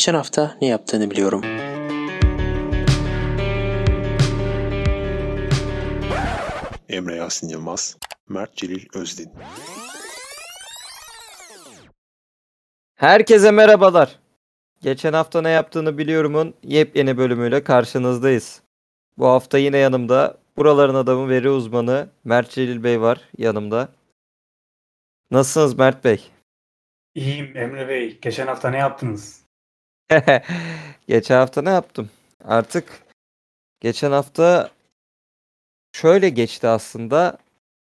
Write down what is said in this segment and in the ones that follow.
Geçen hafta ne yaptığını biliyorum. Emre Yasin Yılmaz, Mert Celil Özdin. Herkese merhabalar. Geçen hafta ne yaptığını biliyorumun yepyeni bölümüyle karşınızdayız. Bu hafta yine yanımda buraların adamı veri uzmanı Mert Celil Bey var yanımda. Nasılsınız Mert Bey? İyiyim Emre Bey. Geçen hafta ne yaptınız? geçen hafta ne yaptım? Artık geçen hafta şöyle geçti aslında.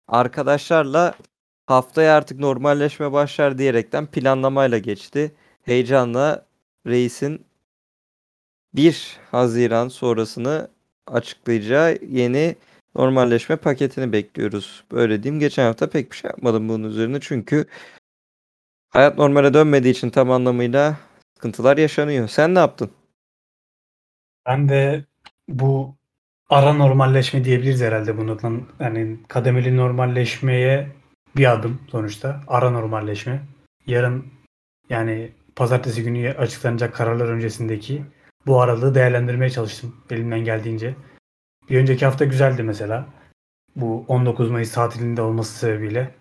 Arkadaşlarla haftaya artık normalleşme başlar diyerekten planlamayla geçti. Heyecanla reisin 1 Haziran sonrasını açıklayacağı yeni normalleşme paketini bekliyoruz. Böyle diyeyim. Geçen hafta pek bir şey yapmadım bunun üzerine çünkü hayat normale dönmediği için tam anlamıyla sıkıntılar yaşanıyor. Sen ne yaptın? Ben de bu ara normalleşme diyebiliriz herhalde bunun. Yani kademeli normalleşmeye bir adım sonuçta. Ara normalleşme. Yarın yani pazartesi günü açıklanacak kararlar öncesindeki bu aralığı değerlendirmeye çalıştım elimden geldiğince. Bir önceki hafta güzeldi mesela. Bu 19 Mayıs tatilinde olması sebebiyle.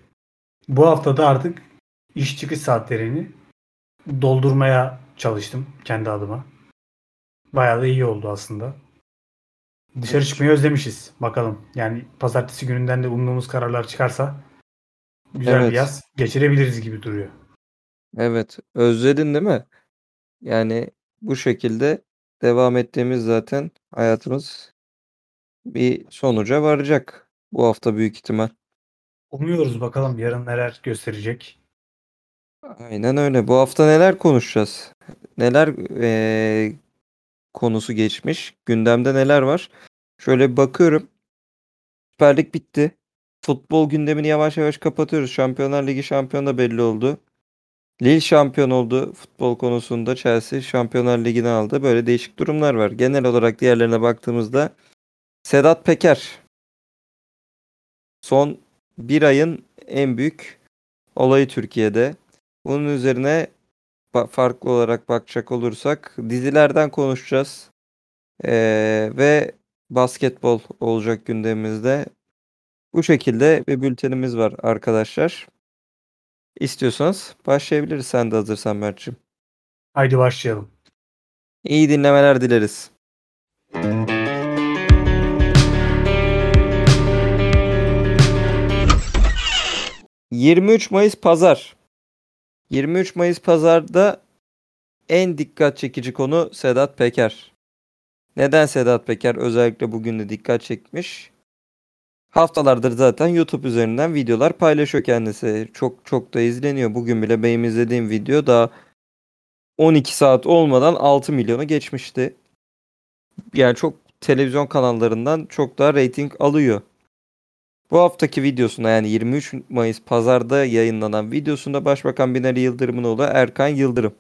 Bu hafta da artık iş çıkış saatlerini doldurmaya çalıştım kendi adıma. Bayağı da iyi oldu aslında. Dışarı çıkmayı özlemişiz. Bakalım. Yani pazartesi gününden de umduğumuz kararlar çıkarsa güzel Evet. bir yaz geçirebiliriz gibi duruyor. Evet, özledin değil mi? Yani bu şekilde devam ettiğimiz zaten hayatımız bir sonuca varacak bu hafta büyük ihtimal. Umuyoruz bakalım yarın neler gösterecek. Aynen öyle. Bu hafta neler konuşacağız? Neler eee, konusu geçmiş? Gündemde neler var? Şöyle bir bakıyorum. Süper Lig bitti. Futbol gündemini yavaş yavaş kapatıyoruz. Şampiyonlar Ligi şampiyonu da belli oldu. Lille şampiyon oldu futbol konusunda. Chelsea Şampiyonlar Ligi'ni aldı. Böyle değişik durumlar var. Genel olarak diğerlerine baktığımızda Sedat Peker son bir ayın en büyük olayı Türkiye'de. Bunun üzerine farklı olarak bakacak olursak dizilerden konuşacağız. Ee, ve basketbol olacak gündemimizde. Bu şekilde bir bültenimiz var arkadaşlar. İstiyorsanız başlayabiliriz sen de hazırsan Mert'ciğim. Haydi başlayalım. İyi dinlemeler dileriz. 23 Mayıs Pazar. 23 Mayıs Pazar'da en dikkat çekici konu Sedat Peker. Neden Sedat Peker özellikle bugün de dikkat çekmiş? Haftalardır zaten YouTube üzerinden videolar paylaşıyor kendisi. Çok çok da izleniyor. Bugün bile benim izlediğim video da 12 saat olmadan 6 milyonu geçmişti. Yani çok televizyon kanallarından çok daha reyting alıyor. Bu haftaki videosunda yani 23 Mayıs pazarda yayınlanan videosunda Başbakan Binali Yıldırım'ın oğlu Erkan Yıldırım.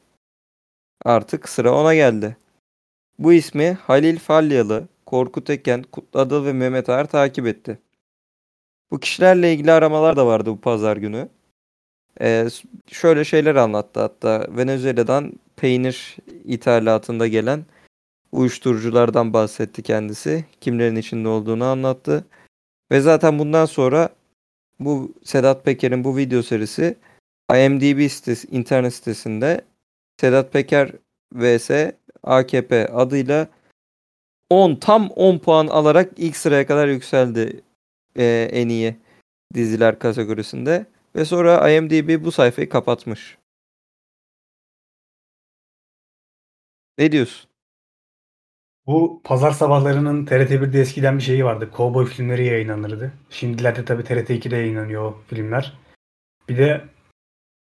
Artık sıra ona geldi. Bu ismi Halil Falyalı, Korkut Eken, Kutlu ve Mehmet Ağar takip etti. Bu kişilerle ilgili aramalar da vardı bu pazar günü. Ee, şöyle şeyler anlattı hatta Venezuela'dan peynir ithalatında gelen uyuşturuculardan bahsetti kendisi. Kimlerin içinde olduğunu anlattı. Ve zaten bundan sonra bu Sedat Peker'in bu video serisi IMDb sitesi, internet sitesinde Sedat Peker vs AKP adıyla 10 tam 10 puan alarak ilk sıraya kadar yükseldi e, en iyi diziler kategorisinde ve sonra IMDb bu sayfayı kapatmış. Ne diyorsun? Bu pazar sabahlarının TRT1'de eskiden bir şeyi vardı. Kovboy filmleri yayınlanırdı. Şimdilerde tabii TRT 2'de yayınlanıyor o filmler. Bir de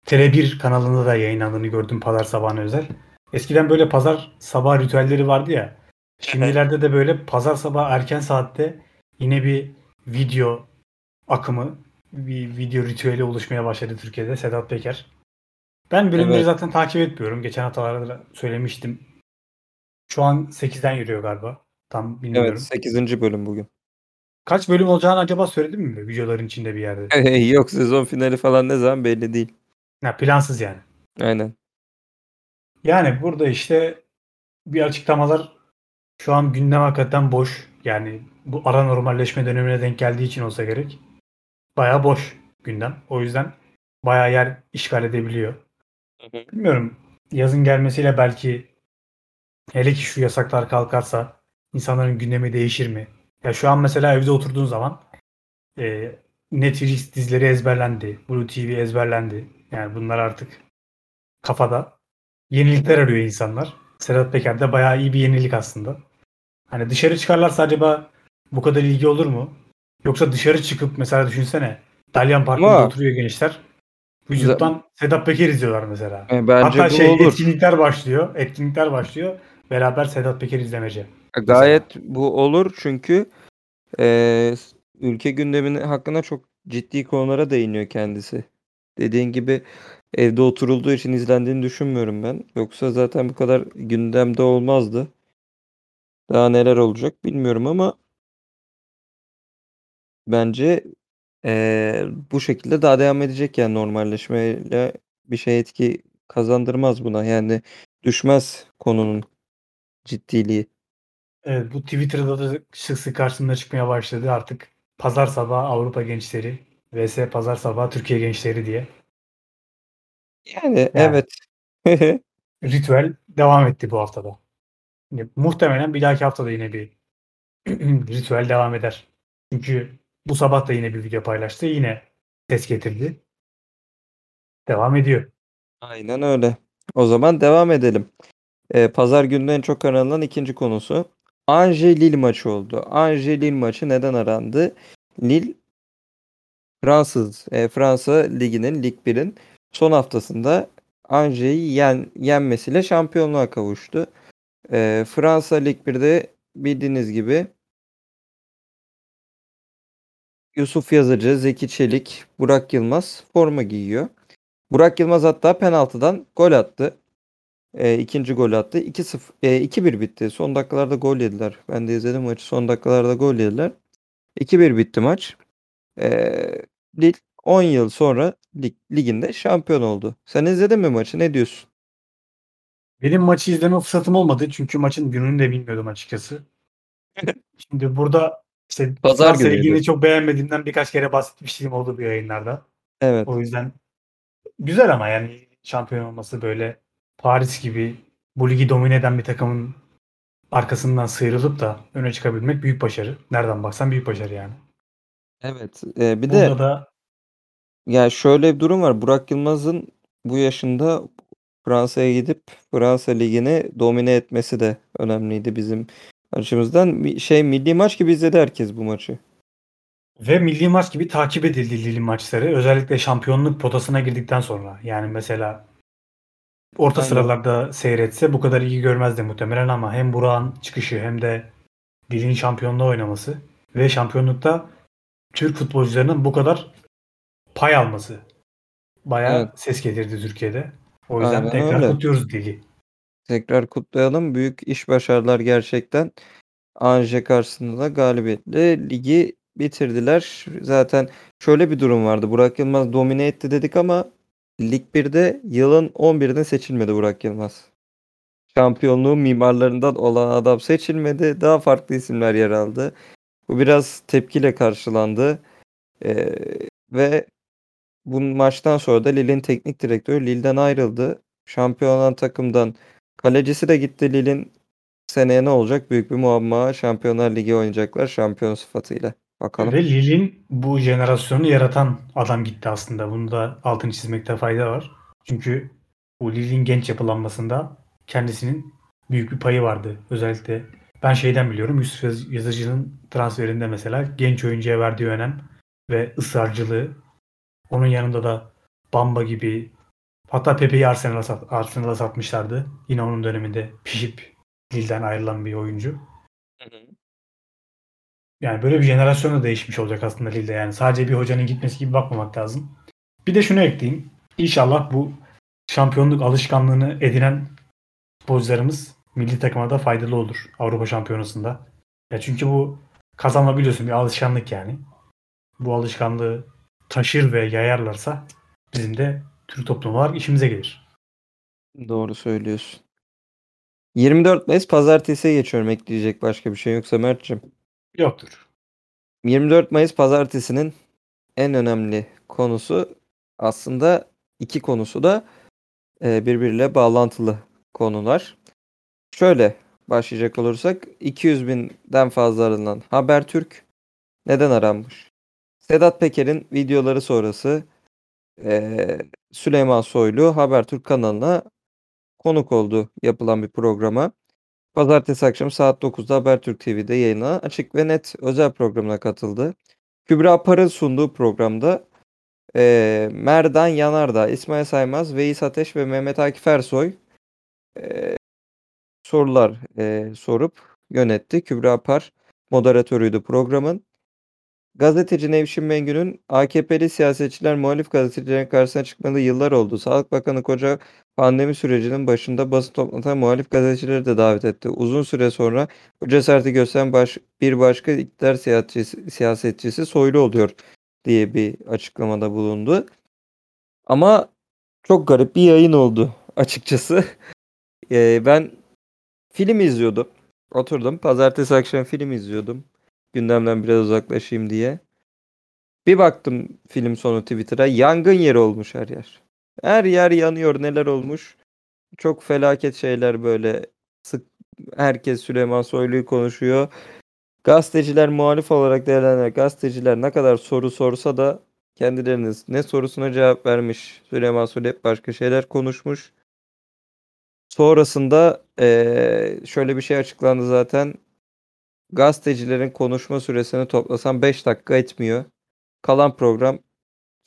TR1 kanalında da yayınlandığını gördüm pazar sabahına özel. Eskiden böyle pazar sabah ritüelleri vardı ya. Şimdilerde de böyle pazar sabah erken saatte yine bir video akımı, bir video ritüeli oluşmaya başladı Türkiye'de. Sedat Peker. Ben bölümleri Evet. zaten takip etmiyorum. Geçen haftalarda da söylemiştim. Şu an 8'den yürüyor galiba. Tam bilmiyorum. Evet 8. bölüm bugün. Kaç bölüm olacağını acaba söyledim mi videoların içinde bir yerde? Yok sezon finali falan ne zaman belli değil. Ya plansız yani. Aynen. Yani burada işte bir açıklamalar şu an gündem hakikaten boş. Yani bu ara normalleşme dönemine denk geldiği için olsa gerek. Bayağı boş gündem. O yüzden bayağı yer işgal edebiliyor. Bilmiyorum. Yazın gelmesiyle belki hele ki şu yasaklar kalkarsa insanların gündemi değişir mi? Ya şu an mesela evde oturduğun zaman e, Netflix dizileri ezberlendi. Blue TV ezberlendi. Yani bunlar artık kafada. Yenilikler arıyor insanlar. Sedat Peker de bayağı iyi bir yenilik aslında. Hani dışarı çıkarlarsa acaba bu kadar ilgi olur mu? Yoksa dışarı çıkıp mesela düşünsene Dalyan Parkı'nda Ama- oturuyor gençler. Vücuttan Sedat Peker izliyorlar mesela. E, bence Hatta şey olur. etkinlikler başlıyor. Etkinlikler başlıyor. Beraber Sedat Peker izlemece. Gayet bu olur çünkü e, ülke gündeminin hakkında çok ciddi konulara değiniyor kendisi. Dediğin gibi evde oturulduğu için izlendiğini düşünmüyorum ben. Yoksa zaten bu kadar gündemde olmazdı. Daha neler olacak bilmiyorum ama bence e, bu şekilde daha devam edecek yani normalleşmeyle bir şey etki kazandırmaz buna. Yani düşmez konunun ciddiliği. Evet, bu Twitter'da da sık sık karşımda çıkmaya başladı artık. Pazar sabahı Avrupa gençleri vs Pazar sabahı Türkiye gençleri diye Yani evet. ritüel devam etti bu haftada. Yani muhtemelen bir dahaki haftada yine bir ritüel devam eder. Çünkü bu sabah da yine bir video paylaştı. Yine ses getirdi. Devam ediyor. Aynen öyle. O zaman devam edelim. Ee, Pazar günü en çok aranan ikinci konusu. Anje Lille maçı oldu. Anje Lille maçı neden arandı? Lille Fransız, e, Fransa Ligi'nin Lig 1'in son haftasında Angers' yen, yenmesiyle şampiyonluğa kavuştu. E, Fransa Lig 1'de bildiğiniz gibi Yusuf Yazıcı, Zeki Çelik, Burak Yılmaz forma giyiyor. Burak Yılmaz hatta penaltıdan gol attı. E, ikinci gol attı. 2-0 e, 2-1 bitti. Son dakikalarda gol yediler. Ben de izledim maçı. Son dakikalarda gol yediler. 2-1 bitti maç. E, Lille 10 yıl sonra lig, liginde şampiyon oldu. Sen izledin mi maçı? Ne diyorsun? Benim maçı izleme fırsatım olmadı. Çünkü maçın gününü de bilmiyordum açıkçası. Şimdi burada işte Pazar. Ligi'ni çok beğenmediğimden birkaç kere bahsetmişliğim oldu bu yayınlarda. Evet. O yüzden güzel ama yani şampiyon olması böyle Paris gibi bu ligi domine eden bir takımın arkasından sıyrılıp da öne çıkabilmek büyük başarı. Nereden baksan büyük başarı yani. Evet. E, bir Burada de da ya şöyle bir durum var. Burak Yılmaz'ın bu yaşında Fransa'ya gidip Fransa Ligi'ni domine etmesi de önemliydi bizim açımızdan. Şey milli maç gibi izledi herkes bu maçı. ve milli maç gibi takip edildi Lille maçları. Özellikle şampiyonluk potasına girdikten sonra. Yani mesela orta Aynen. sıralarda seyretse bu kadar iyi görmezdi muhtemelen ama hem Burak'ın çıkışı hem de Lille'in şampiyonluğu oynaması ve şampiyonlukta Türk futbolcularının bu kadar pay alması bayağı Evet. ses getirdi Türkiye'de. O yüzden Aynen tekrar öyle. kutluyoruz Lille'i. Tekrar kutlayalım. Büyük iş başarılar gerçekten. Anje karşısında da galibiyetle ligi bitirdiler. Zaten şöyle bir durum vardı. Burak Yılmaz domine etti dedik ama Lig 1'de yılın 11'ine seçilmedi Burak Yılmaz. Şampiyonluğun mimarlarından olan adam seçilmedi. Daha farklı isimler yer aldı. Bu biraz tepkiyle karşılandı. Ee, ve bu maçtan sonra da Lille'in teknik direktörü Lille'den ayrıldı. Şampiyon olan takımdan kalecisi de gitti Lille'in seneye ne olacak? Büyük bir muamma. Şampiyonlar Ligi oynayacaklar şampiyon sıfatıyla. Bakalım. Ve Lille'in bu jenerasyonu yaratan adam gitti aslında. Bunu da altını çizmekte fayda var. Çünkü bu Lille'in genç yapılanmasında kendisinin büyük bir payı vardı. Özellikle ben şeyden biliyorum Yusuf Yaz- Yazıcı'nın transferinde mesela genç oyuncuya verdiği önem ve ısrarcılığı. Onun yanında da Bamba gibi hatta Pepe'yi Arsenal'a, sat, Arsenal'a satmışlardı. Yine onun döneminde pişip Lille'den ayrılan bir oyuncu. Yani böyle bir jenerasyon da değişmiş olacak aslında Lille'de. Yani sadece bir hocanın gitmesi gibi bakmamak lazım. Bir de şunu ekleyeyim. İnşallah bu şampiyonluk alışkanlığını edinen futbolcularımız milli takıma da faydalı olur Avrupa Şampiyonası'nda. Ya çünkü bu kazanma biliyorsun bir alışkanlık yani. Bu alışkanlığı taşır ve yayarlarsa bizim de Türk toplumu olarak işimize gelir. Doğru söylüyorsun. 24 Mayıs pazartesiye geçiyorum. Ekleyecek başka bir şey yoksa Mert'cim. Yoktur. 24 Mayıs pazartesinin en önemli konusu aslında iki konusu da e, birbiriyle bağlantılı konular. Şöyle başlayacak olursak 200 binden fazla aranan Habertürk neden aranmış? Sedat Peker'in videoları sonrası e, Süleyman Soylu Habertürk kanalına konuk oldu yapılan bir programa. Pazartesi akşam saat 9'da Habertürk TV'de yayına açık ve net özel programına katıldı. Kübra Par'ın sunduğu programda e, Merdan Yanardağ, İsmail Saymaz, Veys Ateş ve Mehmet Akif Ersoy e, sorular e, sorup yönetti. Kübra Par moderatörüydü programın. Gazeteci Nevşin Mengü'nün AKP'li siyasetçiler muhalif gazetecilerin karşısına çıkmalı yıllar oldu. Sağlık Bakanı Koca pandemi sürecinin başında basın toplantısına muhalif gazetecileri de davet etti. Uzun süre sonra bu cesareti gösteren baş, bir başka iktidar siyasetçisi, siyasetçisi Soylu oluyor diye bir açıklamada bulundu. Ama çok garip bir yayın oldu açıkçası. Ee, ben film izliyordum. Oturdum. Pazartesi akşam film izliyordum. Gündemden biraz uzaklaşayım diye. Bir baktım film sonu Twitter'a. Yangın yeri olmuş her yer. Her yer yanıyor. Neler olmuş? Çok felaket şeyler böyle. Sık herkes Süleyman Soylu'yu konuşuyor. Gazeteciler muhalif olarak değerlendirilen gazeteciler ne kadar soru sorsa da kendileriniz ne sorusuna cevap vermiş. Süleyman Soylu hep başka şeyler konuşmuş. Sonrasında şöyle bir şey açıklandı zaten. Gazetecilerin konuşma süresini toplasan 5 dakika etmiyor. Kalan program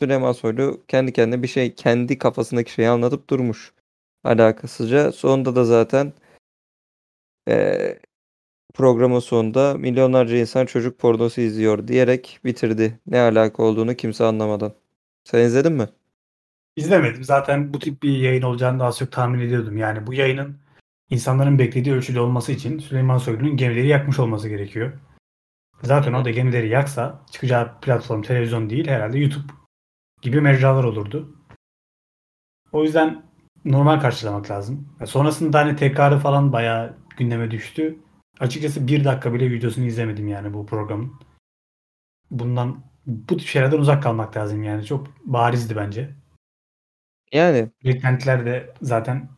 Süleyman Soylu kendi kendine bir şey kendi kafasındaki şeyi anlatıp durmuş. Alakasızca. Sonunda da zaten eee, programın sonunda milyonlarca insan çocuk pornosu izliyor diyerek bitirdi. Ne alaka olduğunu kimse anlamadan. Sen izledin mi? İzlemedim. Zaten bu tip bir yayın olacağını daha çok tahmin ediyordum. Yani bu yayının insanların beklediği ölçüde olması için Süleyman Soylu'nun gemileri yakmış olması gerekiyor. Zaten o da gemileri yaksa çıkacağı platform televizyon değil herhalde YouTube gibi mecralar olurdu. O yüzden normal karşılamak lazım. Ya sonrasında hani tekrarı falan bayağı gündeme düştü. Açıkçası bir dakika bile videosunu izlemedim yani bu programın. Bundan bu tip şeylerden uzak kalmak lazım yani. Çok barizdi bence. Yani Beklentiler de zaten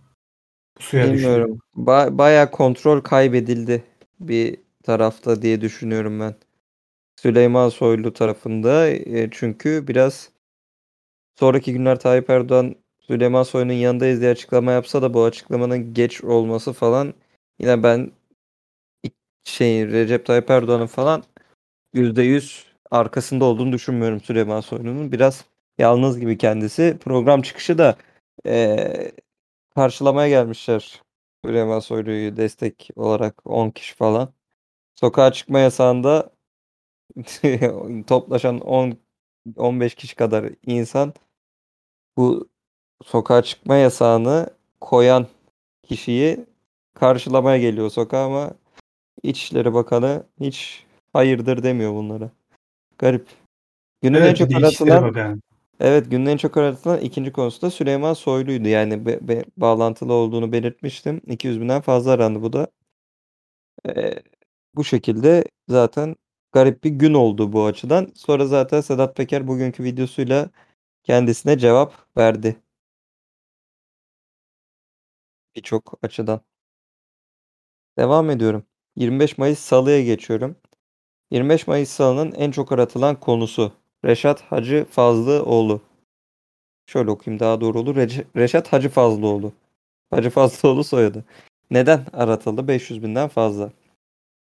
suya düştü. bilmiyorum. Ba- bayağı kontrol kaybedildi bir tarafta diye düşünüyorum ben. Süleyman Soylu tarafında e, çünkü biraz sonraki günler Tayyip Erdoğan Süleyman Soylu'nun yanındayız diye açıklama yapsa da bu açıklamanın geç olması falan yine ben şey Recep Tayyip Erdoğan'ın falan %100 arkasında olduğunu düşünmüyorum Süleyman Soylu'nun. Biraz yalnız gibi kendisi. Program çıkışı da eee, karşılamaya gelmişler Süleyman Soylu'yu destek olarak 10 kişi falan. Sokağa çıkma yasağında toplaşan 10 15 kişi kadar insan bu sokağa çıkma yasağını koyan kişiyi karşılamaya geliyor sokağa ama İçişleri Bakanı hiç hayırdır demiyor bunlara. Garip. Günün en Evet, çok de İçişleri aratılan Bakanı. evet günün en çok aratılan ikinci konusu da Süleyman Soylu'ydu. Yani be- be- bağlantılı olduğunu belirtmiştim. 200 binden fazla arandı bu da. Ee, bu şekilde zaten garip bir gün oldu bu açıdan. Sonra zaten Sedat Peker bugünkü videosuyla kendisine cevap verdi. Birçok açıdan. Devam ediyorum. 25 Mayıs Salı'ya geçiyorum. 25 Mayıs Salı'nın en çok aratılan konusu Reşat Hacı Fazlıoğlu. Şöyle okuyayım daha doğru olur. Rece- Reşat Hacı Fazlıoğlu. Hacı Fazlıoğlu soyadı. Neden aratıldı? 500 binden fazla.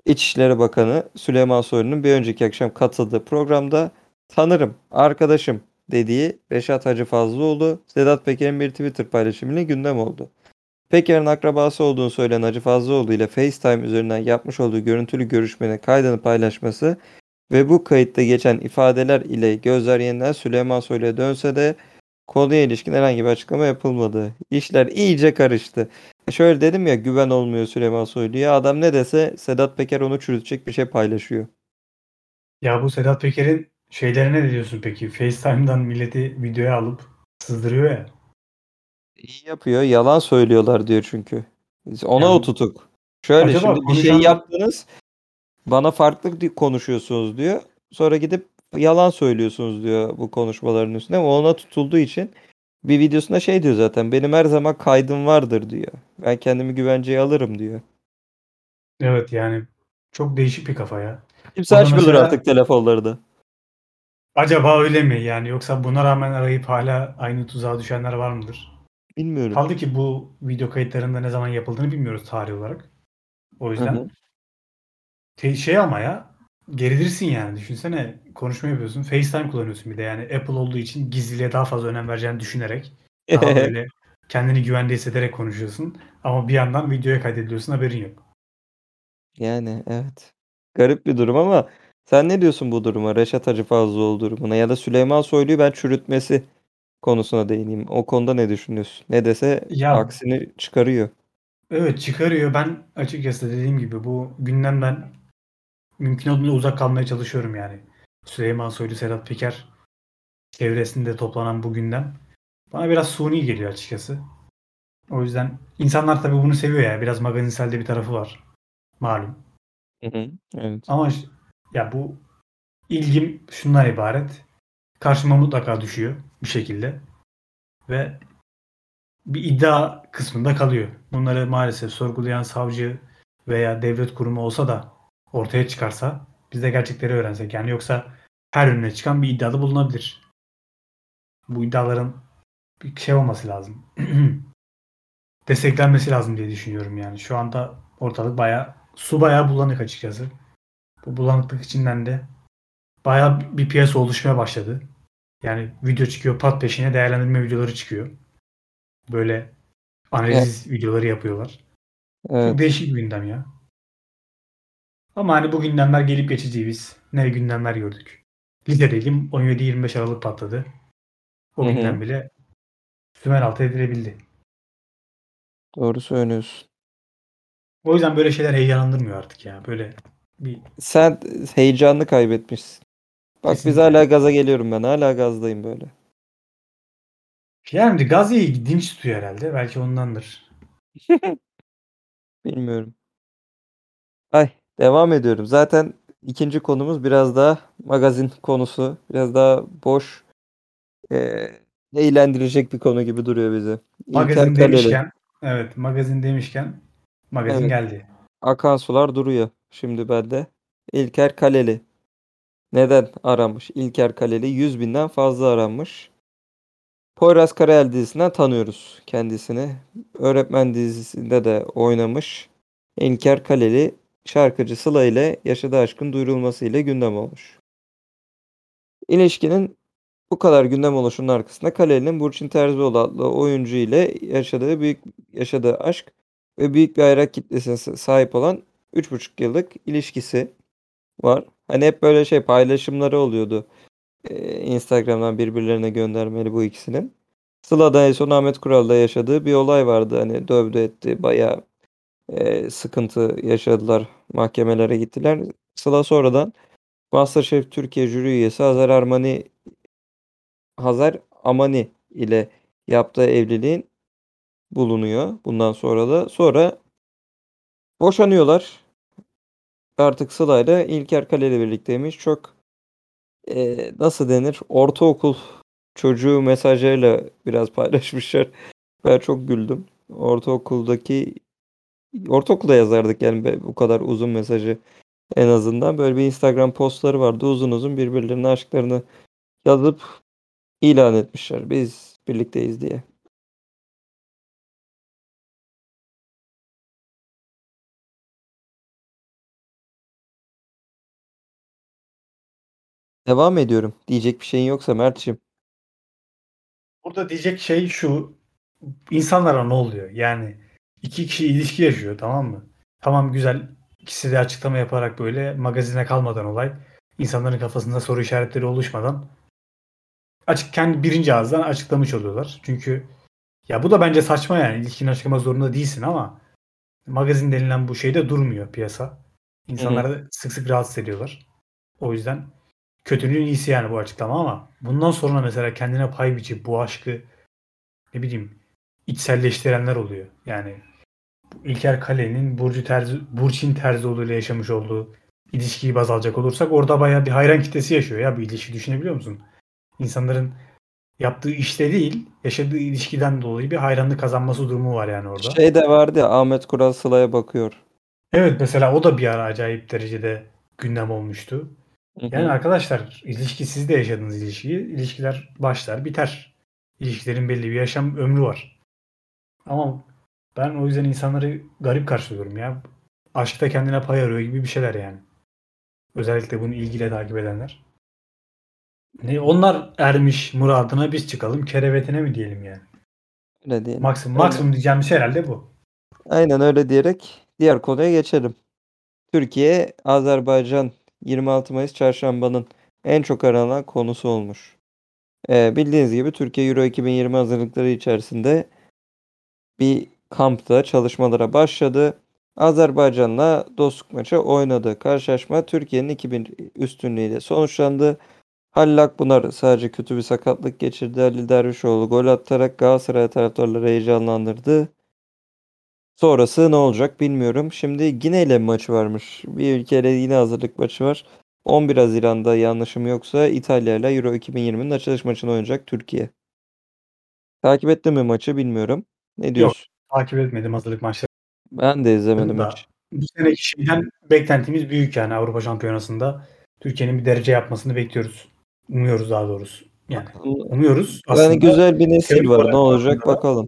İçişleri Bakanı Süleyman Soylu'nun bir önceki akşam katıldığı programda tanırım, arkadaşım dediği Reşat Hacı Fazlıoğlu, Sedat Peker'in bir Twitter paylaşımıyla gündem oldu. Peker'in akrabası olduğunu söyleyen Hacı Fazlıoğlu ile FaceTime üzerinden yapmış olduğu görüntülü görüşmenin kaydını paylaşması ve bu kayıtta geçen ifadeler ile gözler yeniden Süleyman Soylu'ya dönse de konuya ilişkin herhangi bir açıklama yapılmadı. İşler iyice karıştı. Şöyle dedim ya güven olmuyor Süleyman Soylu'ya. Adam ne dese Sedat Peker onu çürütecek bir şey paylaşıyor. Ya bu Sedat Peker'in şeylerine ne diyorsun peki? FaceTime'dan milleti videoya alıp sızdırıyor ya. İyi yapıyor. Yalan söylüyorlar diyor çünkü. Biz Ona Yani- o tutuk. Şöyle Acaba şimdi bir şey yaptınız. Bana farklı konuşuyorsunuz diyor. Sonra gidip yalan söylüyorsunuz diyor bu konuşmaların üstüne. Ama ona tutulduğu için bir videosunda şey diyor zaten. Benim her zaman kaydım vardır diyor. Ben kendimi güvenceye alırım diyor. Evet yani çok değişik bir kafa ya. Kimse açmıyordur mesela- artık telefonları da. Acaba öyle mi yani yoksa buna rağmen arayıp hala aynı tuzağa düşenler var mıdır? Bilmiyorum. Kaldı ki bu video kayıtlarında ne zaman yapıldığını bilmiyoruz tarih olarak. O yüzden Hı hı. te- şey ama ya gerilirsin yani düşünsene konuşma yapıyorsun FaceTime kullanıyorsun bir de yani Apple olduğu için gizliliğe daha fazla önem vereceğini düşünerek daha böyle kendini güvende hissederek konuşuyorsun ama bir yandan videoya kaydediliyorsun haberin yok. Yani evet. Garip bir durum ama sen ne diyorsun bu duruma? Reşat Hacı Fazlıoğlu durumuna ya da Süleyman Soylu'yu ben çürütmesi konusuna değineyim. O konuda ne düşünüyorsun? Ne dese Ya- aksini çıkarıyor. Evet çıkarıyor. Ben açıkçası dediğim gibi bu gündemden mümkün olduğunca uzak kalmaya çalışıyorum yani. Süleyman Soylu, Sedat Peker çevresinde toplanan bu gündem bana biraz suni geliyor açıkçası. O yüzden insanlar tabii bunu seviyor ya. Biraz magazinsel de bir tarafı var. Malum. Evet. Ama ş- ya bu ilgim şundan ibaret. Karşıma mutlaka düşüyor bir şekilde. Ve bir iddia kısmında kalıyor. Bunları maalesef sorgulayan savcı veya devlet kurumu olsa da ortaya çıkarsa biz de gerçekleri öğrensek. Yani yoksa her önüne çıkan bir iddiada bulunabilir. Bu iddiaların bir şey olması lazım. Desteklenmesi lazım diye düşünüyorum yani. Şu anda ortalık bayağı su bayağı bulanık açıkçası. Bu bulanıklık içinden de bayağı bir piyasa oluşmaya başladı. Yani video çıkıyor pat peşine değerlendirme videoları çıkıyor. Böyle analiz videoları yapıyorlar. Evet. Çok değişik bir gündem ya. Ama hani bu gündemler gelip geçici biz. Ne gündemler gördük. Lisedeydim 17-25 Aralık patladı. O Hı hı. gündem bile sümer altı edilebildi. Doğru söylüyorsun. O yüzden böyle şeyler heyecanlandırmıyor artık ya. Böyle bir Sen heyecanını kaybetmişsin. Bak biz Kesinlikle. hala gaza geliyorum ben. Hala gazdayım böyle. yani Gazze'yi dinç tutuyor herhalde. Belki ondandır. Bilmiyorum. Ay devam ediyorum. Zaten ikinci konumuz biraz daha magazin konusu. Biraz daha boş eee, eğlendirecek bir konu gibi duruyor bize. Magazin demişken evet magazin demişken magazin Evet. geldi. Akan sular duruyor şimdi bende. İlker Kaleli. Neden aranmış? İlker Kaleli 100 binden fazla aranmış. Poyraz Karayel dizisinden tanıyoruz kendisini. Öğretmen dizisinde de oynamış. İlker Kaleli şarkıcı Sıla ile yaşadığı aşkın duyurulması ile gündem olmuş. İlişkinin bu kadar gündem oluşunun arkasında Kaleli'nin Burçin Terzioğlu adlı oyuncu ile yaşadığı büyük yaşadığı aşk ve büyük bir hayran kitlesine sahip olan 3,5 yıllık ilişkisi var. Hani hep böyle şey paylaşımları oluyordu. Ee, Instagram'dan birbirlerine göndermeli bu ikisinin. Sıla'da en son Ahmet Kural'da yaşadığı bir olay vardı. Hani dövdü etti. Bayağı e, sıkıntı yaşadılar. Mahkemelere gittiler. Sıla sonradan MasterChef Türkiye jüri üyesi Hazar Armani Hazar Amani ile yaptığı evliliğin bulunuyor. Bundan sonra da sonra boşanıyorlar. Artık Sıla ile İlker Kale ile birlikteymiş. Çok e, nasıl denir? Ortaokul çocuğu mesajlarıyla biraz paylaşmışlar. Ben çok güldüm. Ortaokuldaki ortaokulda yazardık yani bu kadar uzun mesajı en azından. Böyle bir Instagram postları vardı. Uzun uzun birbirlerine aşklarını yazıp ilan etmişler. Biz birlikteyiz diye. Devam ediyorum. Diyecek bir şeyin yoksa Mert'ciğim. Burada diyecek şey şu. insanlara ne oluyor? Yani iki kişi ilişki yaşıyor tamam mı? Tamam güzel. İkisi de açıklama yaparak böyle magazine kalmadan olay. insanların kafasında soru işaretleri oluşmadan açık kendi birinci ağızdan açıklamış oluyorlar. Çünkü ya bu da bence saçma yani. İlişkini açıklama zorunda değilsin ama magazin denilen bu şeyde durmuyor piyasa. İnsanları sık sık rahatsız ediyorlar. O yüzden kötünün iyisi yani bu açıklama ama bundan sonra mesela kendine pay biçip bu aşkı ne bileyim içselleştirenler oluyor. Yani İlker Kale'nin Burcu Terzi, Burçin Terzioğlu ile yaşamış olduğu ilişkiyi baz alacak olursak orada bayağı bir hayran kitlesi yaşıyor ya bir ilişki düşünebiliyor musun? İnsanların yaptığı işte değil, yaşadığı ilişkiden dolayı bir hayranlık kazanması durumu var yani orada. Şey de vardı ya Ahmet Kural Sıla'ya bakıyor. Evet mesela o da bir ara acayip derecede gündem olmuştu. Yani arkadaşlar ilişki siz de yaşadığınız ilişki. ilişkiler başlar biter. İlişkilerin belli bir yaşam ömrü var. Ama ben o yüzden insanları garip karşılıyorum ya. Aşkta kendine pay arıyor gibi bir şeyler yani. Özellikle bunu ilgiyle takip edenler. Ne onlar ermiş muradına biz çıkalım kerevetine mi diyelim yani. Öyle diyelim. Maksimum, Öyle. maksimum diyeceğimiz şey herhalde bu. Aynen öyle diyerek diğer konuya geçelim. Türkiye, Azerbaycan 26 Mayıs çarşambanın en çok aranan konusu olmuş. Ee, bildiğiniz gibi Türkiye Euro 2020 hazırlıkları içerisinde bir kampta çalışmalara başladı. Azerbaycan'la dostluk maçı oynadı. Karşılaşma Türkiye'nin 2-1 üstünlüğüyle sonuçlandı. Halil Akbunar sadece kötü bir sakatlık geçirdi. Halil Dervişoğlu gol atarak Galatasaray taraftarları heyecanlandırdı. Sonrası ne olacak bilmiyorum. Şimdi Gine ile maçı varmış. Bir ülkeyle yine hazırlık maçı var. 11 Haziran'da yanlışım yoksa İtalya ile Euro 2020'nin açılış maçını oynayacak Türkiye. Takip ettin mi maçı bilmiyorum. Ne diyorsun? Takip etmedim hazırlık maçları. Ben de izlemedim da maçı. bu seneki şeyden beklentimiz büyük yani Avrupa Şampiyonası'nda Türkiye'nin bir derece yapmasını bekliyoruz. Umuyoruz daha doğrusu. Yani umuyoruz. Aslında Yani güzel bir nesil var. Ne olacak bakalım.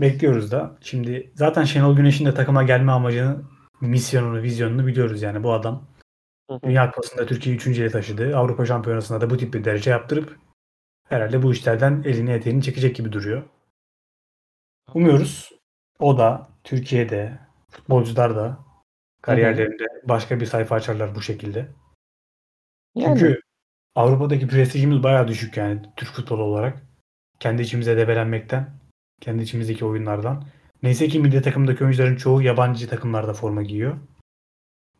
Bekliyoruz da. Şimdi zaten Şenol Güneş'in de takıma gelme amacını, misyonunu, vizyonunu biliyoruz yani bu adam. Dünya Kupası'nda Türkiye'yi üçüncüye taşıdı. Avrupa Şampiyonası'nda da bu tip bir derece yaptırıp herhalde bu işlerden elini eteğini çekecek gibi duruyor. Umuyoruz o da Türkiye'de futbolcular da kariyerlerinde başka bir sayfa açarlar bu şekilde. Yani Çünkü Avrupa'daki prestijimiz bayağı düşük yani Türk futbolu olarak. Kendi içimize debelenmekten, kendi içimizdeki oyunlardan. Neyse ki milli takımdaki oyuncuların çoğu yabancı takımlarda forma giyiyor.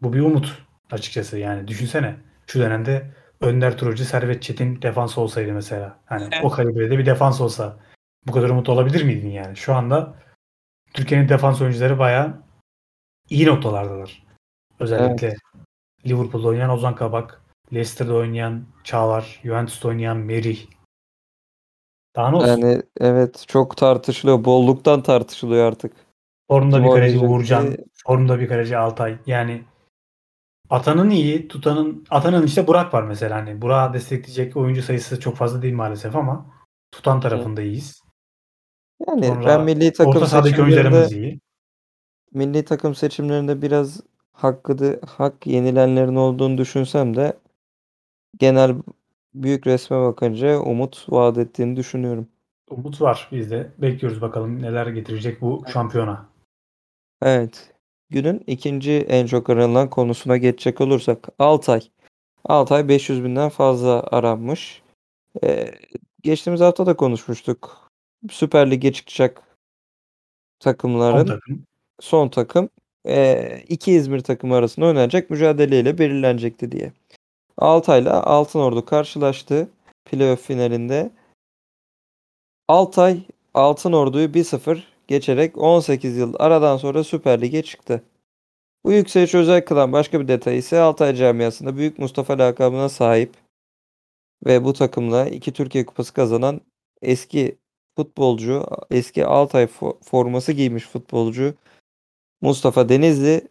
Bu bir umut açıkçası yani düşünsene şu dönemde Önder Turucu, Servet Çetin defans olsaydı mesela. Hani o kalibrede bir defans olsa bu kadar umut olabilir miydin yani? Şu anda Türkiye'nin defans oyuncuları bayağı iyi noktalardalar. Özellikle Liverpool'da oynayan Ozan Kabak, Leicester'da oynayan Çağlar, Juventus'ta oynayan Merih. Daha ne olsun? yani evet çok tartışılıyor. Bolluktan tartışılıyor artık. Formda bir kaleci Uğurcan, formda bir kaleci Altay. Yani Atan'ın iyi, tutanın Atan'ın işte Burak var mesela hani Burak'ı destekleyecek oyuncu sayısı çok fazla değil maalesef ama tutan tarafında iyiyiz. Yani Sonra ben milli takım Orta sahadaki oyuncularımız iyi. milli takım seçimlerinde biraz hakkı hak yenilenlerin olduğunu düşünsem de genel büyük resme bakınca umut vaat ettiğini düşünüyorum. Umut var bizde. Bekliyoruz bakalım neler getirecek bu şampiyona. Evet. Günün ikinci en çok aranılan konusuna geçecek olursak Altay. Altay 500 binden fazla aranmış. Ee, geçtiğimiz hafta da konuşmuştuk. Süper Lig'e çıkacak Son takımların takım. son takım eee, iki İzmir takımı arasında oynanacak mücadeleyle belirlenecekti diye. Altay'la Altınordu karşılaştı playoff finalinde. Altay Altınordu'yu 1-0 geçerek 18 yıl aradan sonra Süper Lig'e çıktı. Bu yükseliş özel kılan başka bir detay ise Altay camiasında Büyük Mustafa lakabına sahip ve bu takımla iki Türkiye Kupası kazanan eski futbolcu, eski Altay fo- forması giymiş futbolcu Mustafa Denizli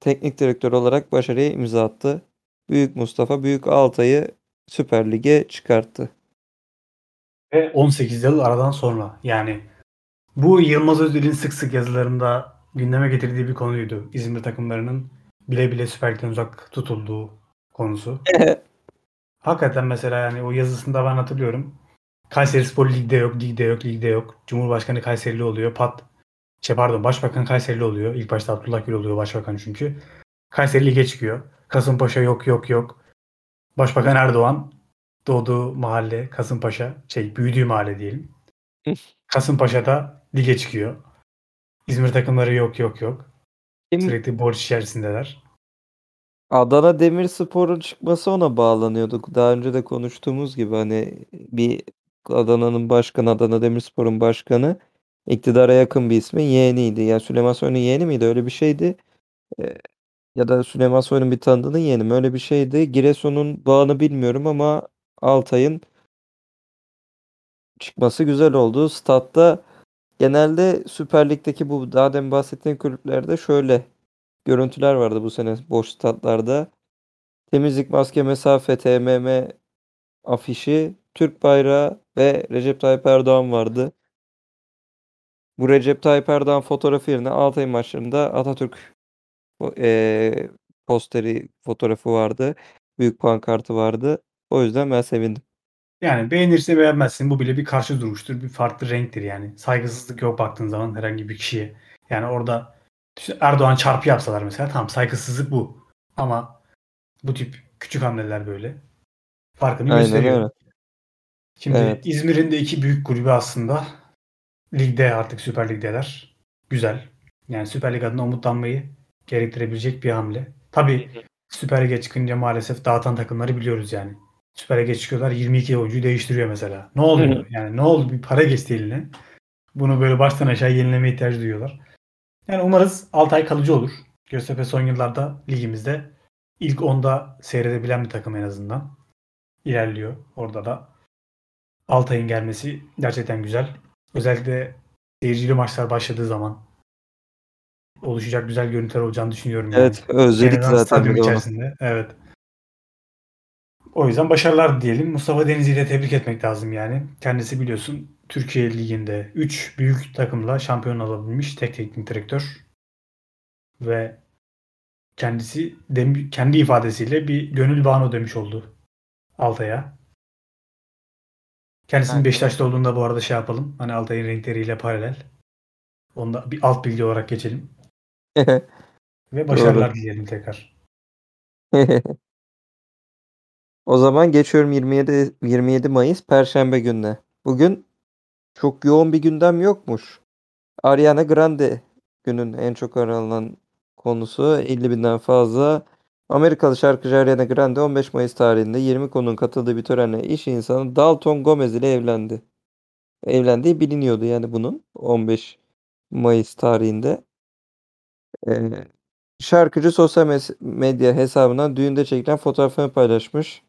teknik direktör olarak başarıya imza attı. Büyük Mustafa Büyük Altay'ı Süper Lig'e çıkarttı. Ve 18 yıl aradan sonra. Yani bu Yılmaz Özdil'in sık sık yazılarında gündeme getirdiği bir konuydu. İzmir takımlarının bile bile Süper Lig'den uzak tutulduğu konusu. Hakikaten mesela yani o yazısında ben hatırlıyorum. Kayseri Spor ligde yok, ligde yok, ligde yok. Cumhurbaşkanı Kayserili oluyor. Pat şey pardon Başbakan Kayserili oluyor. İlk başta Abdullah Gül oluyor başbakan çünkü. Kayseri lige çıkıyor. Kasımpaşa yok yok yok. Başbakan Erdoğan doğduğu mahalle Kasımpaşa şey büyüdüğü mahalle diyelim. Kasımpaşa'da lige çıkıyor. İzmir takımları yok yok yok. Kim- Sürekli borç içerisindeler. Adana Demirspor'un çıkması ona bağlanıyordu. Daha önce de konuştuğumuz gibi hani bir Adana'nın başkanı, Adana Demirspor'un başkanı iktidara yakın bir ismin yeğeniydi. Yani Süleyman Soylu'nun yeğeni miydi? Öyle bir şeydi. Ee, ya da Süleyman Soylu'nun bir tanıdığının yeğeni mi? Öyle bir şeydi. Giresun'un bağını bilmiyorum ama Altay'ın çıkması güzel oldu. Statta genelde Süper Lig'deki bu daha demin bahsettiğim kulüplerde şöyle görüntüler vardı bu sene boş statlarda. Temizlik maske mesafe TMM afişi, Türk bayrağı ve Recep Tayyip Erdoğan vardı. Bu Recep Tayyip Erdoğan fotoğrafı yerine Altay maçlarında Atatürk eee, posteri fotoğrafı vardı. Büyük pankartı vardı. O yüzden ben sevindim. Yani beğenirse beğenmezsin bu bile bir karşı duruştur. Bir farklı renktir yani. Saygısızlık yok baktığın zaman herhangi bir kişiye. Yani orada işte Erdoğan çarpı yapsalar mesela tamam saygısızlık bu. Ama bu tip küçük hamleler böyle. Farkını Aynen gösteriyor. öyle. Şimdi Evet. İzmir'in de iki büyük kulübü aslında ligde artık Süper Lig'deler. Güzel. Yani Süper Lig adına umutlanmayı gerektirebilecek bir hamle. Tabii Süper Lig'e çıkınca maalesef dağıtan takımları biliyoruz yani. Süper Lig'e çıkıyorlar 22 oyuncuyu değiştiriyor mesela. Ne oluyor? Yani ne oldu? Bir para geçti eline. Bunu böyle baştan aşağı yenileme ihtiyacı duyuyorlar. Yani umarız Altay kalıcı olur. Göztepe son yıllarda ligimizde ilk 10'da seyredebilen bir takım en azından. İlerliyor orada da. Altay'ın gelmesi gerçekten güzel. Özellikle seyircili maçlar başladığı zaman oluşacak güzel görüntüler olacağını düşünüyorum. yani. Evet, özledik Yeniden zaten onu. içerisinde. Evet. O yüzden başarılar diyelim. Mustafa Denizli'yi de tebrik etmek lazım yani. Kendisi biliyorsun Türkiye Ligi'nde 3 büyük takımla şampiyon olabilmiş tek teknik direktör. Ve kendisi dem- kendi ifadesiyle bir gönül bağını demiş oldu Altay'a. Kendisinin. Beşiktaş'ta olduğunda bu arada şey yapalım. Hani Altay'ın renkleriyle paralel. Onda bir alt bilgi olarak geçelim. Ve başarılar dileyelim tekrar. O zaman geçiyorum 27 27 Mayıs Perşembe gününe. Bugün çok yoğun bir gündem yokmuş. Ariana Grande günün en çok aranan konusu 50 binden fazla. Amerikalı şarkıcı Ariana Grande 15 Mayıs tarihinde 20 konunun katıldığı bir törenle iş insanı Dalton Gomez ile evlendi. Evlendiği biliniyordu yani bunun 15 Mayıs tarihinde. Ee, şarkıcı sosyal mes- medya hesabından düğünde çekilen fotoğrafını paylaşmış.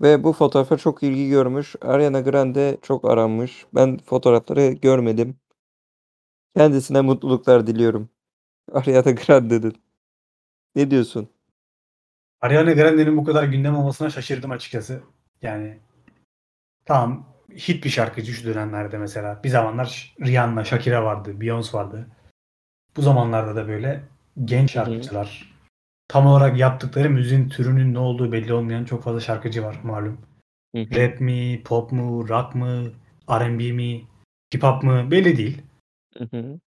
Ve bu fotoğrafa çok ilgi görmüş. Ariana Grande çok aranmış. Ben fotoğrafları görmedim. Kendisine mutluluklar diliyorum. Ariana Grande'nin. Ne diyorsun? Ariana Grande'nin bu kadar gündem olmasına şaşırdım açıkçası. Yani tamam hit bir şarkıcı şu dönemlerde mesela. Bir zamanlar Rihanna, Shakira vardı, Beyoncé vardı. Bu zamanlarda da böyle genç Hı hı. şarkıcılar tam olarak yaptıkları müziğin türünün ne olduğu belli olmayan çok fazla şarkıcı var malum. Rap mi, pop mu, rock mı, R&B mi, hip hop mu belli değil. Hı hı.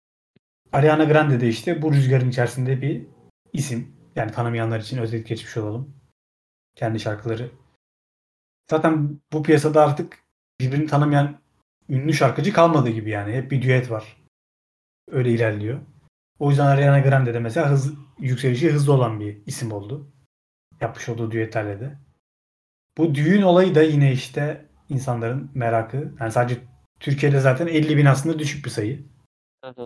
Ariana Grande de işte bu rüzgarın içerisinde bir isim. Yani tanımayanlar için özet geçmiş olalım. Kendi şarkıları. Zaten bu piyasada artık birbirini tanımayan ünlü şarkıcı kalmadı gibi yani. Hep bir düet var. Öyle ilerliyor. O yüzden Ariana Grande de mesela hız, yükselişi hızlı olan bir isim oldu. Yapmış olduğu düetlerle de. Bu düğün olayı da yine işte insanların merakı. Yani sadece Türkiye'de zaten 50 bin aslında düşük bir sayı.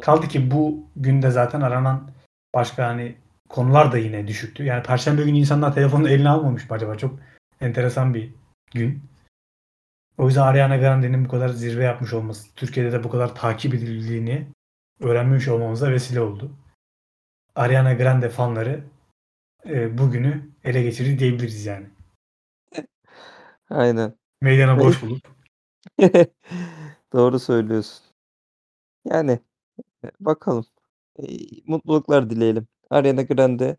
Kaldı ki bu günde zaten aranan başka hani konular da yine düşüktü. Yani Perşembe günü insanlar telefonunu eline almamış mı acaba? Çok enteresan bir gün. O yüzden Ariana Grande'nin bu kadar zirve yapmış olması, Türkiye'de de bu kadar takip edildiğini öğrenmiş olmamıza vesile oldu. Ariana Grande fanları e, bugünü ele geçirdi diyebiliriz yani. Aynen. Meydana boş bulup. Doğru söylüyorsun. Yani e, bakalım. E, mutluluklar dileyelim. Ariana Grande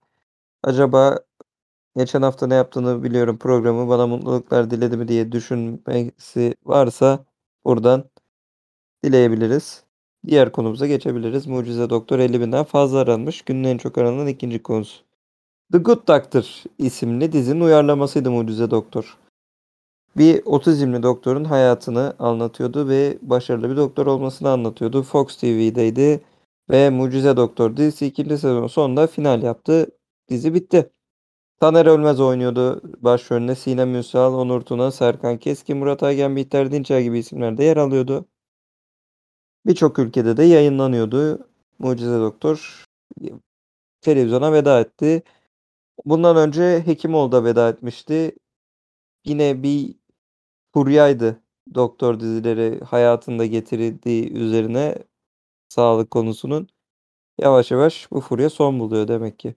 acaba geçen hafta ne yaptığını biliyorum programı bana mutluluklar diledi mi diye düşünmesi varsa buradan dileyebiliriz. Diğer konumuza geçebiliriz. Mucize Doktor 50 binden fazla aranmış. Günün en çok aranan ikinci konusu. The Good Doctor isimli dizinin uyarlamasıydı Mucize Doktor. Bir otizmli doktorun hayatını anlatıyordu ve başarılı bir doktor olmasını anlatıyordu. Fox TV'deydi ve Mucize Doktor dizisi ikinci sezon sonunda final yaptı. Dizi bitti. Taner Ölmez oynuyordu başrolünde. Sinem Ünsal, Onur Tuna, Serkan Keskin, Murat Aygen, Bihter Dinçer gibi isimler de yer alıyordu. Birçok ülkede de yayınlanıyordu. Mucize Doktor televizyona veda etti. Bundan önce Hekimoğlu da veda etmişti. Yine bir furyaydı doktor dizileri hayatında getirdiği üzerine sağlık konusunun. Yavaş yavaş bu furya son buluyor demek ki.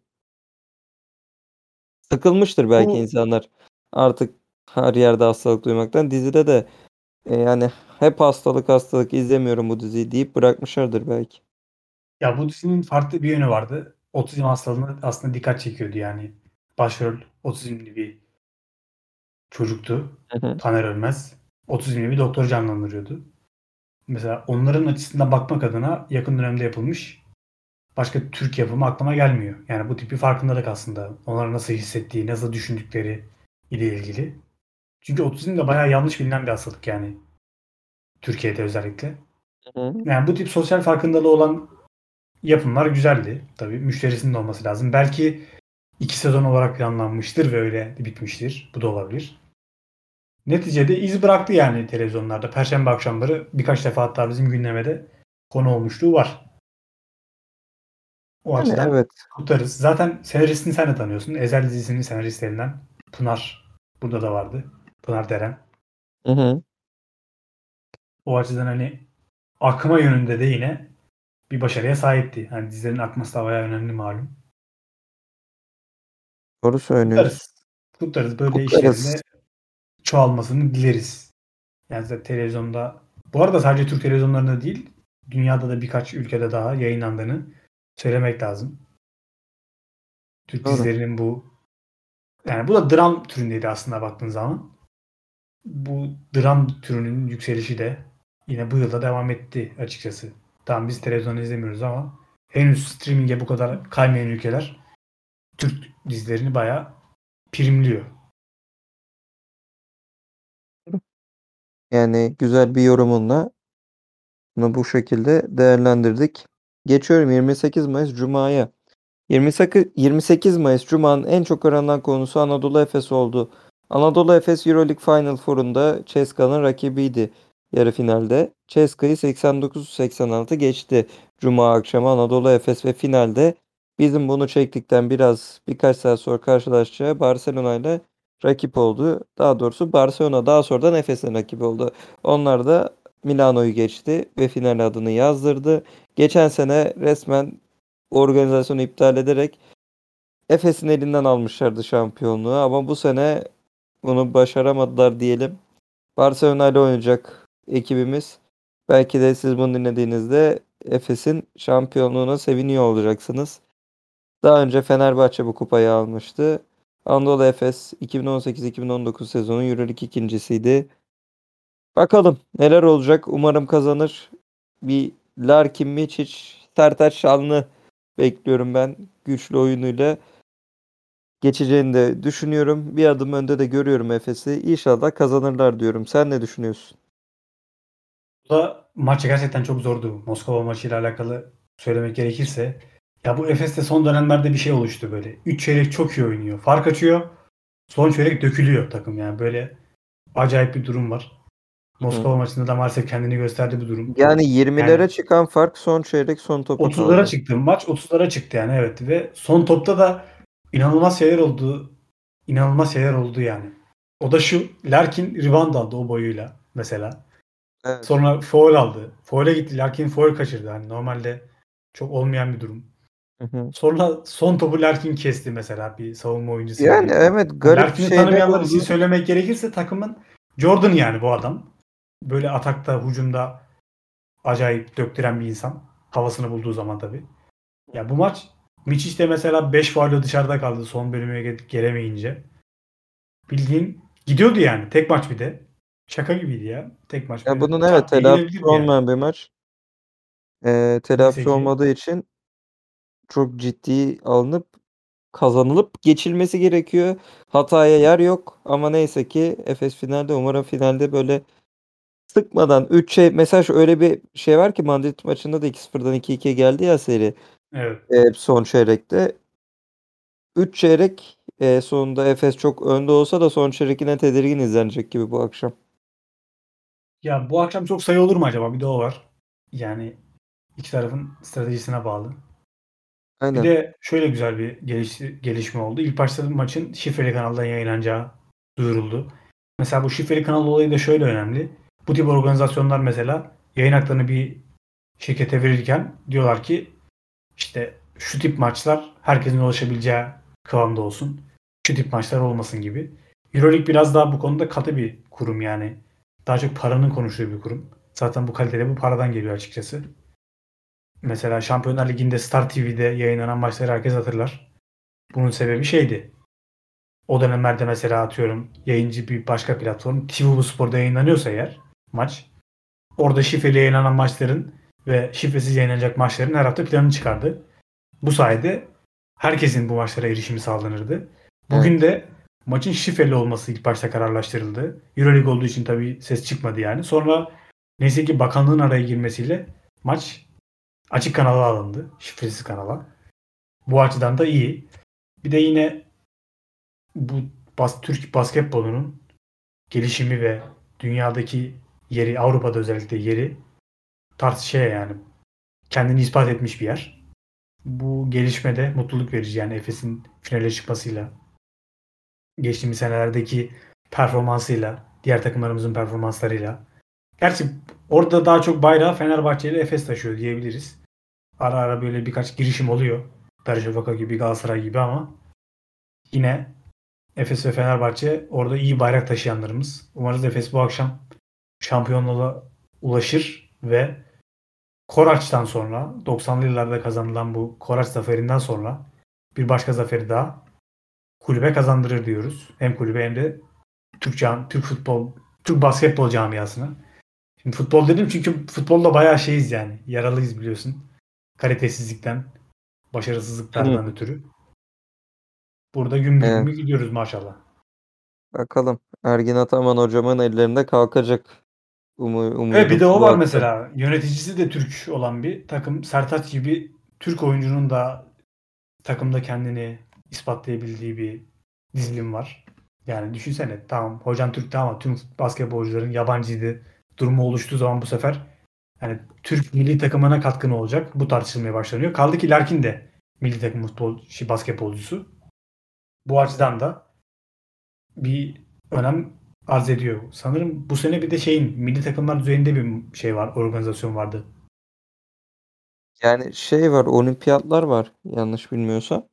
Sıkılmıştır belki insanlar artık her yerde hastalık duymaktan. Dizide de e, yani hep hastalık hastalık izlemiyorum bu diziyi deyip bırakmışlardır belki. Ya bu dizinin farklı bir yönü vardı. Otizm hastalığına aslında dikkat çekiyordu yani. Başrol otizmli bir çocuktu. Hı hı. Taner Ölmez. Otizmli bir doktor canlandırıyordu. Mesela onların açısından bakmak adına yakın dönemde yapılmış başka Türk yapımı aklıma gelmiyor. Yani bu tip bir farkındalık aslında. Onların nasıl hissettiği, nasıl düşündükleri ile ilgili. Çünkü otizm de bayağı yanlış bilinen bir hastalık yani. Türkiye'de özellikle. Hı hı. Yani bu tip sosyal farkındalığı olan yapımlar güzeldi. Tabii müşterisinin de olması lazım. Belki iki sezon olarak planlanmıştır ve öyle bitmiştir. Bu da olabilir. Neticede iz bıraktı yani televizyonlarda. Perşembe akşamları birkaç defa hatta bizim gündemede konu olmuşluğu var. O Yani açıdan evet. kutlarız. Zaten senaristini sen de tanıyorsun. Ezel dizisinin senaristlerinden Pınar burada da vardı. Pınar Deren. Hı hı. O açıdan hani akma yönünde de yine bir başarıya sahipti. Hani dizilerin akması da bayağı önemli malum. Doğru söylüyorsun. Kutlarız. Böyle Kutlarız. işlerinde çoğalmasını dileriz. Yani televizyonda bu arada sadece Türk televizyonlarında değil dünyada da birkaç ülkede daha yayınlandığını söylemek lazım. Türk Doğru. dizilerinin bu yani bu da dram türündeydi aslında baktığın zaman. Bu dram türünün yükselişi de yine bu yılda devam etti açıkçası. Tamam biz televizyon izlemiyoruz ama henüz streaming'e bu kadar kaymayan ülkeler Türk dizilerini bayağı primliyor. Yani güzel bir yorumunla bunu bu şekilde değerlendirdik. Geçiyorum 28 Mayıs Cuma'ya. 28, 28 Mayıs Cuma'nın en çok aranan konusu Anadolu Efes oldu. Anadolu Efes Euroleague Final Four'unda Ceska'nın rakibiydi yarı finalde. Ceska'yı 89-86 geçti Cuma akşamı Anadolu Efes ve finalde bizim bunu çektikten biraz birkaç saat sonra karşılaşacağı Barcelona ile rakip oldu. Daha doğrusu Barcelona daha sonradan Efes'in rakibi oldu. Onlar da Milano'yu geçti ve final adını yazdırdı. Geçen sene resmen organizasyonu iptal ederek Efes'in elinden almışlardı şampiyonluğu ama bu sene bunu başaramadılar diyelim. Barcelona ile oynayacak ekibimiz. Belki de siz bunu dinlediğinizde Efes'in şampiyonluğuna seviniyor olacaksınız. Daha önce Fenerbahçe bu kupayı almıştı. Anadolu Efes 2018-2019 sezonu Euroleague ikincisiydi. Bakalım neler olacak. Umarım kazanır. Bir Larkin Miçic, Sertaç Şanlı bekliyorum ben güçlü oyunuyla. Geçeceğini de düşünüyorum. Bir adım önde de görüyorum Efes'i. İnşallah kazanırlar diyorum. Sen ne düşünüyorsun? Bu da maç gerçekten çok zordu. Moskova maçıyla alakalı söylemek gerekirse. Ya bu Efes'te son dönemlerde bir şey oluştu böyle. 3 çeyrek çok iyi oynuyor. Fark açıyor. Son çeyrek dökülüyor takım yani. Böyle acayip bir durum var. Moskova maçında da maalesef kendini gösterdi bu durum. Yani 20'lere Yani- çıkan fark son çeyrek son topu 30'lara kaldı. çıktı. Maç 30'lara çıktı yani evet. Ve son topta da inanılmaz şeyler oldu. İnanılmaz şeyler oldu yani. O da şu. Larkin rebound aldı o boyuyla mesela. Evet. Sonra foul aldı. Foul'e gitti. Larkin foul kaçırdı. Hani normalde çok olmayan bir durum. Hı hı. Sonra son topu Larkin kesti mesela bir savunma oyuncusu. Yani gibi. evet garip Larkin'i şeyler tanımayanlar oldu. için söylemek gerekirse takımın Jordan yani bu adam. Böyle atakta, hücumda acayip döktüren bir insan. Havasını bulduğu zaman tabii. Ya bu maç Miçic de mesela 5 faulle dışarıda kaldı son bölüme ge- gelemeyince. Bildiğin gidiyordu yani. Tek maç bir de. Şaka gibiydi ya. Tek maç. Ya bunun evet telafisi gidebilirdi yani. olmayan bir maç. Ee, telafisi olmadığı için çok ciddi alınıp kazanılıp geçilmesi gerekiyor. Hataya yer yok ama neyse ki Efes finalde umarım finalde böyle sıkmadan 3 şey mesela şu öyle bir şey var ki Madrid maçında da 2-0'dan 2-2 geldi ya seri Evet. e, son çeyrekte. 3 çeyrek e, sonunda Efes çok önde olsa da son çeyrek yine tedirgin izlenecek gibi bu akşam. Ya bu akşam çok sayı olur mu acaba? Bir de o var. Yani iki tarafın stratejisine bağlı. Bir Aynen. de şöyle güzel bir geliş, gelişme oldu. İlk başta maçın şifreli kanaldan yayınlanacağı duyuruldu. Mesela bu şifreli kanal olayı da şöyle önemli. Bu tip organizasyonlar mesela yayın haklarını bir şirkete verirken diyorlar ki işte şu tip maçlar herkesin ulaşabileceği kıvamda olsun. Şu tip maçlar olmasın gibi. Euroleague biraz daha bu konuda katı bir kurum yani. Daha çok paranın konuştuğu bir kurum. Zaten bu kalitede bu paradan geliyor açıkçası. Mesela Şampiyonlar Ligi'nde Star TV'de yayınlanan maçları herkes hatırlar. Bunun sebebi şeydi. O dönemlerde mesela atıyorum yayıncı bir başka platform TV Spor'da yayınlanıyorsa eğer maç orada şifreli yayınlanan maçların ve şifresiz yayınlanacak maçların her hafta planını çıkardı. Bu sayede herkesin bu maçlara erişimi sağlanırdı. Bugün de maçın şifreli olması ilk başta kararlaştırıldı. Euroleague olduğu için tabii ses çıkmadı yani. Sonra neyse ki bakanlığın araya girmesiyle maç açık kanala alındı. Şifresiz kanala. Bu açıdan da iyi. Bir de yine bu bas, Türk basketbolunun gelişimi ve dünyadaki yeri Avrupa'da özellikle yeri tartışmaya yani kendini ispat etmiş bir yer. Bu gelişmede mutluluk verici yani Efes'in finale çıkmasıyla geçtiğimiz senelerdeki performansıyla diğer takımlarımızın performanslarıyla Gerçi orada daha çok bayrağı Fenerbahçe ile Efes taşıyor diyebiliriz. Ara ara böyle birkaç girişim oluyor. Darüşşafaka gibi, Galatasaray gibi ama yine Efes ve Fenerbahçe orada iyi bayrak taşıyanlarımız. Umarız Efes bu akşam şampiyonluğa ulaşır ve Koraç'tan sonra 90'lı yıllarda kazanılan bu Koraç zaferinden sonra bir başka zaferi daha kulübe kazandırır diyoruz. Hem kulübe hem de Türk, cam, Türk futbol, Türk basketbol camiasına. Şimdi futbol dedim çünkü futbolda bayağı şeyiz yani. Yaralıyız biliyorsun. Kalitesizlikten, başarısızlıklardan ötürü. Burada gümbür Evet. gümbür gidiyoruz maşallah. Bakalım. Ergin Ataman hocamın ellerinde kalkacak. Umu, umudum Evet bir de o var mesela. Yöneticisi de Türk olan bir takım. Sertaç gibi Türk oyuncunun da takımda kendini ispatlayabildiği bir dizilim var. Yani düşünsene tamam hocan Türk'tü ama tüm basketbolcuların yabancıydı. Durumu oluştuğu zaman bu sefer yani Türk milli takımına katkı ne olacak? Bu tartışılmaya başlanıyor. Kaldı ki Larkin de milli takım futbol, şey, basketbolcusu. Bu açıdan da bir önem arz ediyor. Sanırım bu sene bir de şeyin milli takımlar düzeyinde bir şey var, organizasyon vardı. Yani şey var, olimpiyatlar var yanlış bilmiyorsam.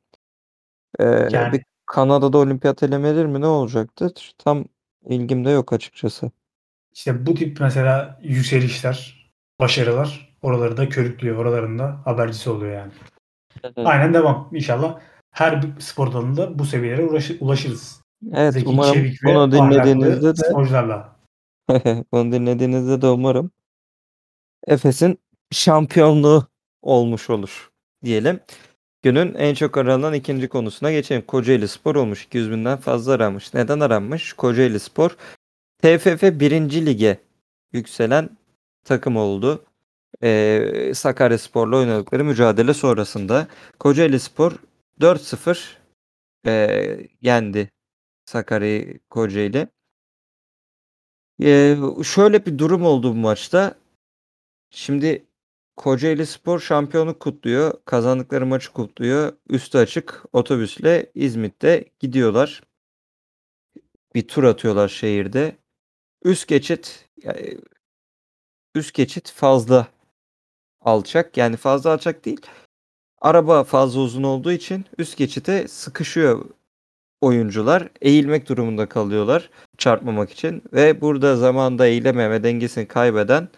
Ee, Yani- bir Kanada'da olimpiyat elemeleri mi ne olacaktı? Tam ilgimde yok açıkçası. İşte bu tip mesela yükselişler, başarılar oraları da körüklüyor. Oralarında habercisi oluyor yani. Aynen devam. İnşallah her bir spor dalında bu seviyelere ulaşır, ulaşırız. Evet, Zeki umarım Çevik ve bunu ahlaklı dinlediğinizde de sporcularla. bunu dinlediğinizde de umarım Efes'in şampiyonluğu olmuş olur diyelim. Günün en çok aranan ikinci konusuna geçelim. Kocaeli Spor olmuş. 200 binden fazla aranmış. Neden aranmış? Kocaeli Spor TFF 1. Lige yükselen takım oldu. Ee, Sakarya Spor'la oynadıkları mücadele sonrasında Kocaeli Spor 4-0 ee, yendi Sakarya'yı Kocaeli. Ee, şöyle bir durum oldu bu maçta. Şimdi Kocaeli Spor şampiyonluk kutluyor. Kazandıkları maçı kutluyor. Üstü açık otobüsle İzmit'te gidiyorlar. Bir tur atıyorlar şehirde. Üst geçit yani üst geçit fazla alçak. Yani fazla alçak değil. Araba fazla uzun olduğu için üst geçite sıkışıyor oyuncular. Eğilmek durumunda kalıyorlar çarpmamak için ve burada zamanda eğilememe dengesini kaybeden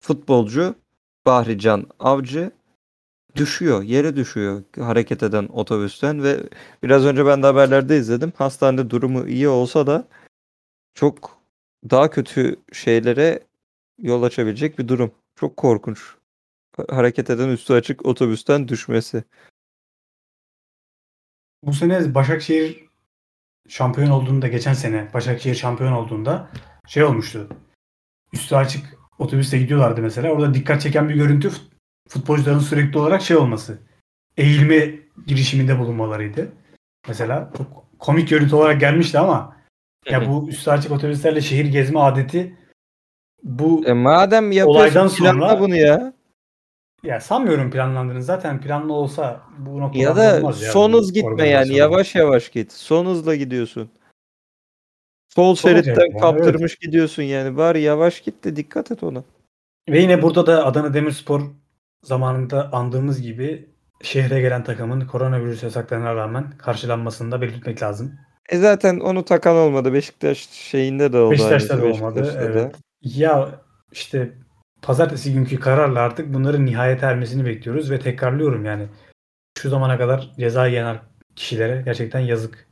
futbolcu Bahrican Avcı düşüyor, yere düşüyor hareket eden otobüsten ve biraz önce ben de haberlerde izledim. Hastanede durumu iyi olsa da çok daha kötü şeylere yol açabilecek bir durum. Çok korkunç. Hareket eden üstü açık otobüsten düşmesi. Bu sene Başakşehir şampiyon olduğunda geçen sene Başakşehir şampiyon olduğunda şey olmuştu. Üstü açık otobüste gidiyorlardı mesela. Orada dikkat çeken bir görüntü fut- futbolcuların sürekli olarak şey olması. Eğilme girişiminde bulunmalarıydı. Mesela çok komik görüntü olarak gelmişti ama ya bu üstü açık otobüslerle şehir gezme adeti bu E madem Olaydan planla sonra- bunu ya. Ya sanmıyorum planlandığını. Zaten planlı olsa bu noktada Ya da olmaz ya son bu hız gitme yani. Yavaş yavaş git. Son hızla gidiyorsun. Sol şeritten yani, kaptırmış gidiyorsun yani. Bari yavaş git de dikkat et ona. Ve yine burada da Adana Demirspor zamanında andığımız gibi şehre gelen takımın koronavirüs yasaklarına rağmen karşılanmasını da belirtmek lazım. E zaten onu takan olmadı. Beşiktaş şeyinde de oldu. Beşiktaş'ta da olmadı. Beşiktaş'ta da. Evet. Ya işte pazartesi günkü kararla artık bunların nihayete ermesini bekliyoruz ve tekrarlıyorum yani. Şu zamana kadar ceza yiyen kişilere gerçekten yazık.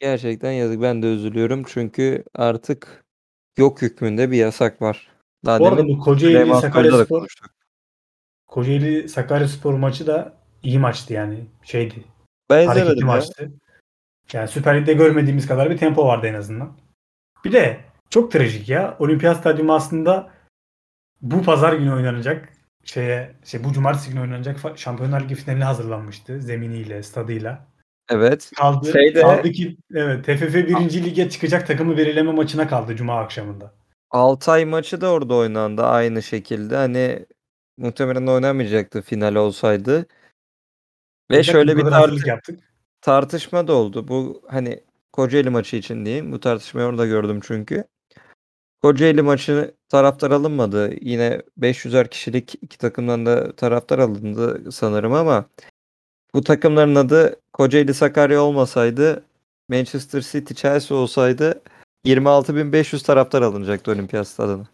Gerçekten yazık. Ben de üzülüyorum. Çünkü artık yok hükmünde bir yasak var. Daha Bu arada demin bu Kocaeli Süleyman Soylu'da da Sakaryaspor konuştuk. Kocaeli Sakaryaspor maçı da iyi maçtı yani. Şeydi. Hareketli Benzemedim ya. maçtı. Yani Süper Lig'de görmediğimiz kadar bir tempo vardı en azından. Bir de çok trajik ya. Olimpiyat Stadyumu aslında bu pazar günü oynanacak şeye şey bu cumartesi günü oynanacak fa- Şampiyonlar Ligi finaline hazırlanmıştı zeminiyle, stadıyla. Evet. Kaldı, Şeyde- kaldı ki evet TFF 1. Lige çıkacak takımı belirleme maçına kaldı cuma akşamında. Altay maçı da orada oynandı aynı şekilde. Hani muhtemelen oynamayacaktı final olsaydı. Ve Ancak şöyle bir hazırlık yaptık. tartışma da oldu. Bu hani Kocaeli maçı için diyeyim. Bu tartışmayı orada gördüm çünkü. Kocaeli maçı taraftar alınmadı. Yine 500'er kişilik iki takımdan da taraftar alındı sanırım ama bu takımların adı Kocaeli Sakarya olmasaydı Manchester City Chelsea olsaydı 26.500 taraftar alınacaktı Olimpiyat Stadı'na.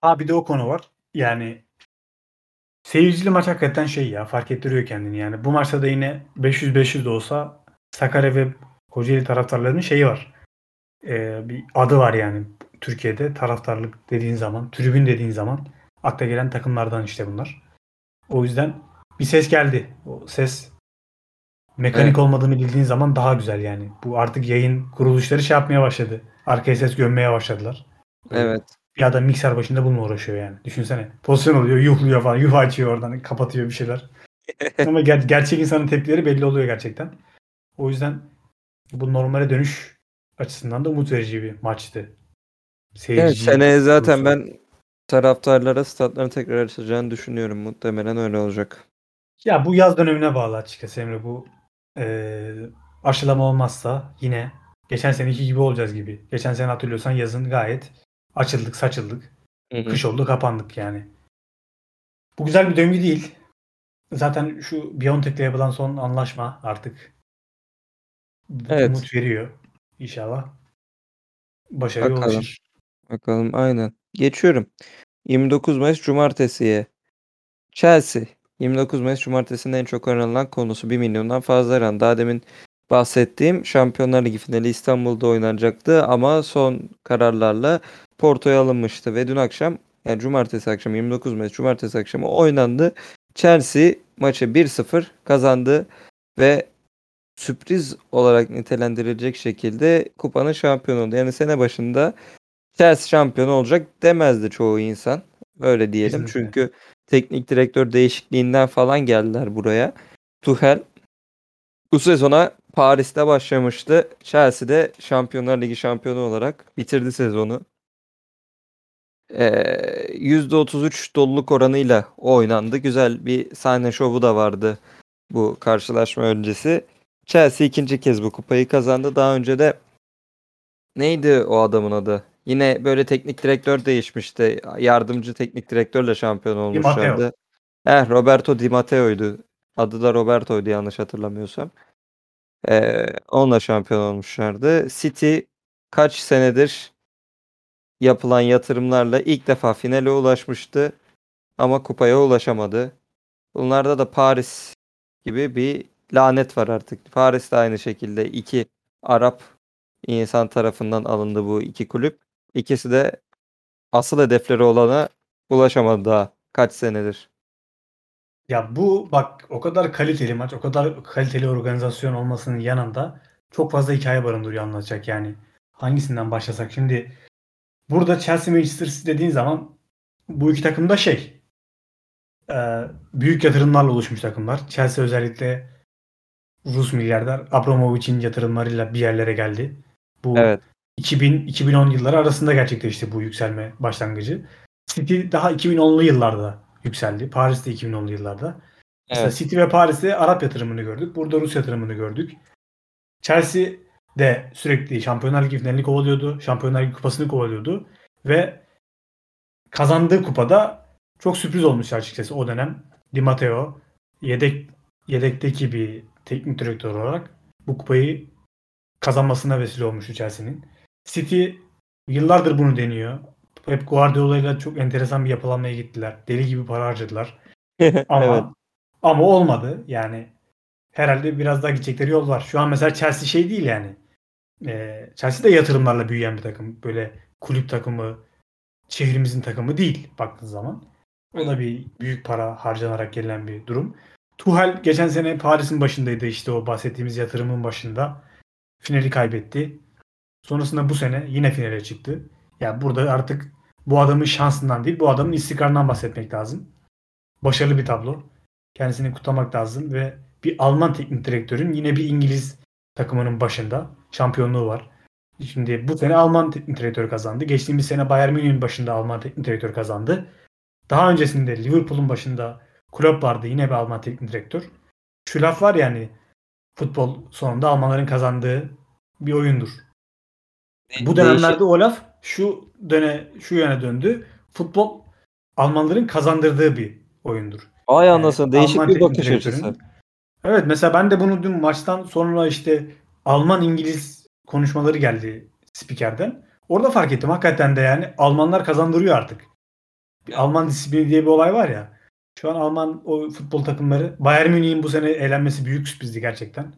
Ha bir de o konu var. Yani seyircili maç hakikaten şey ya fark ettiriyor kendini yani. Bu maçta da yine 500-500 de olsa Sakarya ve Kocaeli taraftarlarının şeyi var. Ee, bir adı var yani Türkiye'de taraftarlık dediğin zaman, tribün dediğin zaman akla gelen takımlardan işte bunlar. O yüzden bir ses geldi. O ses mekanik Evet. olmadığını bildiğin zaman daha güzel yani. Bu artık yayın kuruluşları şey yapmaya başladı. Arkaya ses gömmeye başladılar. Evet. Bir adam mikser başında bununla uğraşıyor yani. Düşünsene. Pozisyon oluyor, yuhluyor falan. Yuh açıyor oradan, kapatıyor bir şeyler. Ama ger- gerçek insanın tepkileri belli oluyor gerçekten. O yüzden bu normale dönüş açısından da umut verici bir maçtı. Seyirci Evet, seneye zaten ben taraftarlara statların tekrar açılacağını düşünüyorum. Muhtemelen öyle olacak. Ya bu yaz dönemine bağlı açıkçası Emre. Bu eee, aşılama olmazsa yine geçen seneki gibi olacağız gibi. Geçen sene hatırlıyorsan yazın gayet açıldık, saçıldık. Hı hı. Kış oldu kapandık yani. Bu güzel bir döngü değil. Zaten şu Biontech'le yapılan son anlaşma artık Evet. umut veriyor. İnşallah başarıya Bakalım. ulaşır. Bakalım aynen. Geçiyorum. 29 Mayıs Cumartesi'ye. Chelsea. 29 Mayıs Cumartesi'nin en çok aranılan konusu 1 milyondan fazla aran. Daha demin bahsettiğim Şampiyonlar Ligi finali İstanbul'da oynanacaktı ama son kararlarla Porto'ya alınmıştı ve dün akşam yani Cumartesi akşamı 29 Mayıs Cumartesi akşamı oynandı. Chelsea maçı 1-0 kazandı ve sürpriz olarak nitelendirilecek şekilde kupanın şampiyonu oldu. Yani sene başında Chelsea şampiyon olacak demezdi çoğu insan. Öyle diyelim. Kesinlikle. Çünkü teknik direktör değişikliğinden falan geldiler buraya. Tuchel bu sezona Paris'te başlamıştı. Chelsea'de Şampiyonlar Ligi şampiyonu olarak bitirdi sezonu. Ee, %33 doluluk oranıyla oynandı. Güzel bir sahne şovu da vardı bu karşılaşma öncesi. Chelsea ikinci kez bu kupayı kazandı. Daha önce de neydi o adamın adı? Yine böyle teknik direktör değişmişti. Yardımcı teknik direktörle şampiyon olmuşlardı. Eh, Roberto Di Matteo'ydu. Adı da Roberto'ydu yanlış hatırlamıyorsam. Ee, onunla şampiyon olmuşlardı. City kaç senedir yapılan yatırımlarla ilk defa finale ulaşmıştı ama kupaya ulaşamadı. Bunlarda da Paris gibi bir lanet var artık. Paris de aynı şekilde iki Arap insan tarafından alındı bu iki kulüp. İkisi de asıl hedefleri olana ulaşamadı daha kaç senedir. Ya bu bak o kadar kaliteli maç, o kadar kaliteli organizasyon olmasının yanında çok fazla hikaye barındırıyor anlatacak yani. Hangisinden başlasak? Şimdi burada Chelsea Manchester City dediğin zaman bu iki takım da şey büyük yatırımlarla oluşmuş takımlar. Chelsea özellikle Rus milyarder Abramovich'in yatırımlarıyla bir yerlere geldi. Bu Evet. 2000-2010 yılları arasında gerçekleşti bu yükselme başlangıcı. City daha 2010'lu yıllarda yükseldi. Paris'te 2010'lu yıllarda. Mesela Evet. City ve Paris'te Arap yatırımını gördük. Burada Rus yatırımını gördük. Chelsea de sürekli Şampiyonlar Ligi finalini kovalıyordu. Şampiyonlar Ligi kupasını kovalıyordu. Ve kazandığı kupada çok sürpriz olmuş açıkçası o dönem. Di Matteo yedek yedekteki bir teknik direktör olarak bu kupayı kazanmasına vesile olmuştu Chelsea'nin. City yıllardır bunu deniyor. Pep Guardiola'yla çok enteresan bir yapılanmaya gittiler. Deli gibi para harcadılar. Ama evet. ama olmadı. Yani herhalde biraz daha gidecekleri yol var. Şu an mesela Chelsea şey değil yani. Ee, Chelsea de yatırımlarla büyüyen bir takım. Böyle kulüp takımı, şehrimizin takımı değil baktığın zaman. O da bir büyük para harcanarak gelen bir durum. Tuchel geçen sene Paris'in başındaydı işte o bahsettiğimiz yatırımın başında. Finali kaybetti. Sonrasında bu sene yine finale çıktı. Yani burada artık bu adamın şansından değil, bu adamın istikrarından bahsetmek lazım. Başarılı bir tablo. Kendisini kutlamak lazım ve bir Alman teknik direktörün yine bir İngiliz takımının başında şampiyonluğu var. Şimdi bu sene Alman teknik direktör kazandı. Geçtiğimiz sene Bayern Münih'in başında Alman teknik direktör kazandı. Daha öncesinde Liverpool'un başında Klopp vardı yine bir Alman teknik direktör. Şu laf var yani futbol sonunda Almanların kazandığı bir oyundur. Bu dönemlerde o laf şu döne şu yöne döndü. Futbol Almanların kazandırdığı bir oyundur. Ay Yani anasını değişik Alman bir bakış açısı. Evet mesela ben de bunu dün maçtan sonra işte Alman İngiliz konuşmaları geldi spikerden. Orada fark ettim hakikaten de yani Almanlar kazandırıyor artık. Bir Alman disiplini diye bir olay var ya. Şu an Alman o futbol takımları Bayern Münih'in bu sene eğlenmesi büyük sürprizdi gerçekten.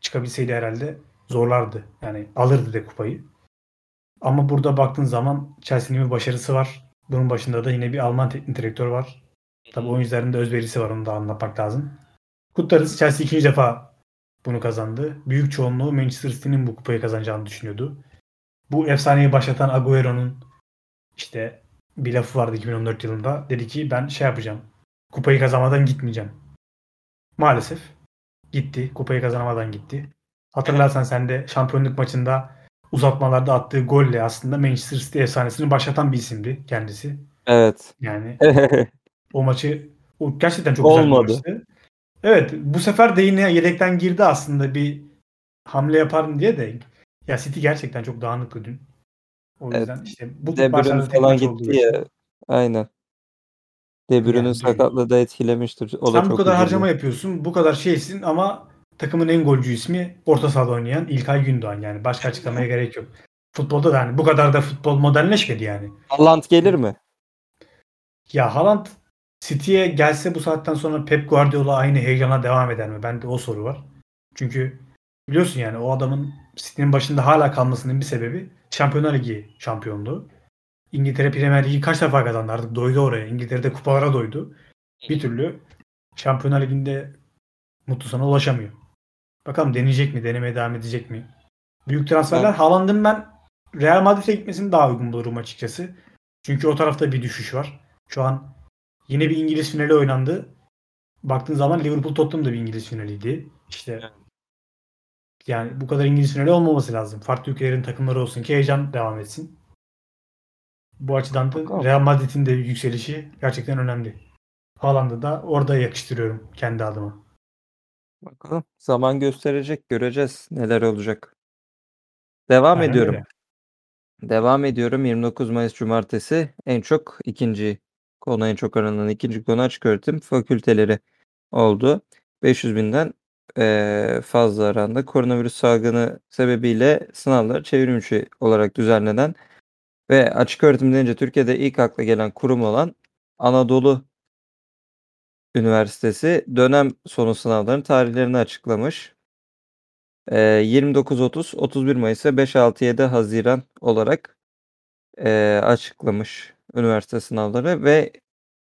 Çıkabilseydi herhalde zorlardı. Yani alırdı de kupayı. Ama burada baktığın zaman Chelsea'nin bir başarısı var. Bunun başında da yine bir Alman teknik direktör var. Tabii oyuncuların da özverisi var onu da anlatmak lazım. Kutlarız. Chelsea ikinci defa bunu kazandı. Büyük çoğunluğu Manchester City'nin bu kupayı kazanacağını düşünüyordu. Bu efsaneyi başlatan Agüero'nun işte bir lafı vardı 2014 yılında. Dedi ki ben şey yapacağım. Kupayı kazanmadan gitmeyeceğim. Maalesef gitti. Kupayı kazanamadan gitti. Hatırlarsan sen de şampiyonluk maçında uzatmalarda attığı golle aslında Manchester City efsanesini başlatan bir isimdi kendisi. Evet. Yani o maçı o gerçekten çok Olmadı. güzel bir maçtı. Evet bu sefer de yine yedekten girdi aslında bir hamle yaparım diye de ya City gerçekten çok dağınıktı dün. O Evet. yüzden işte bu De Bruyne falan gitti ya. Aynen. De Bruyne'nin Yani sakatlığı da etkilemiştir. O da Sen bu çok kadar üzüldü. harcama yapıyorsun, bu kadar şeysin ama takımın en golcü ismi orta sahada oynayan İlkay Gündoğan yani. Başka açıklamaya gerek yok. Futbolda da yani bu kadar da futbol modernleşmedi yani. Haaland gelir mi? Ya Haaland City'ye gelse bu saatten sonra Pep Guardiola aynı heyecana devam eder mi? Bende o soru var. Çünkü biliyorsun yani o adamın City'nin başında hala kalmasının bir sebebi Şampiyonlar Ligi şampiyonluğu. İngiltere Premier Ligi kaç defa kazandı artık doydu oraya. İngiltere'de kupalara doydu. Bir türlü Şampiyonlar Ligi'nde mutlu sona ulaşamıyor. Bakalım deneyecek mi? Denemeye devam edecek mi? Büyük transferler. Evet. Haaland'ın ben Real Madrid'e gitmesini daha uygun bulurum açıkçası. Çünkü o tarafta bir düşüş var. Şu an yine bir İngiliz finali oynandı. Baktığın zaman Liverpool Tottenham da bir İngiliz finaliydi. İşte yani bu kadar İngiliz finali olmaması lazım. Farklı ülkelerin takımları olsun ki heyecan devam etsin. Bu açıdan da. Real Madrid'in de yükselişi gerçekten önemli. Haaland'ı da orada yakıştırıyorum kendi adıma. Bakalım. Zaman gösterecek. Göreceğiz neler olacak. Devam Aynen ediyorum. öyle. Devam ediyorum. 29 Mayıs Cumartesi en çok ikinci konu en çok aranan ikinci konu açık öğretim fakülteleri oldu. 500 binden eee, fazla aranda koronavirüs salgını sebebiyle sınavlar çevrimiçi olarak düzenlenen ve açık öğretim denince Türkiye'de ilk akla gelen kurum olan Anadolu Üniversitesi dönem sonu sınavların tarihlerini açıklamış. Eee, 29-30, 31 Mayıs ve 5-6-7 Haziran olarak eee, açıklamış üniversite sınavları ve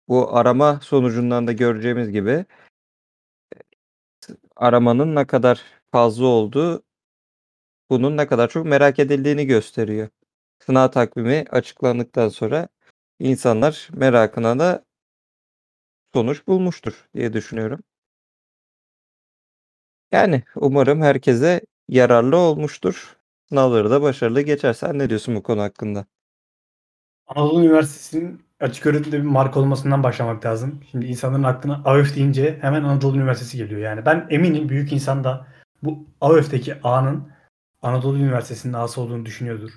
bu arama sonucundan da göreceğimiz gibi aramanın ne kadar fazla olduğu bunun ne kadar çok merak edildiğini gösteriyor. Sınav takvimi açıklandıktan sonra insanlar merakına da sonuç bulmuştur diye düşünüyorum. Yani umarım herkese yararlı olmuştur. Sınavları da başarılı geçer. Sen ne diyorsun bu konu hakkında? Anadolu Üniversitesi'nin açık öğretimde bir marka olmasından başlamak lazım. Şimdi insanların aklına AÖF deyince hemen Anadolu Üniversitesi geliyor. Yani ben eminim büyük insan da bu AÖF'teki A'nın Anadolu Üniversitesi'nin A'sı olduğunu düşünüyordur.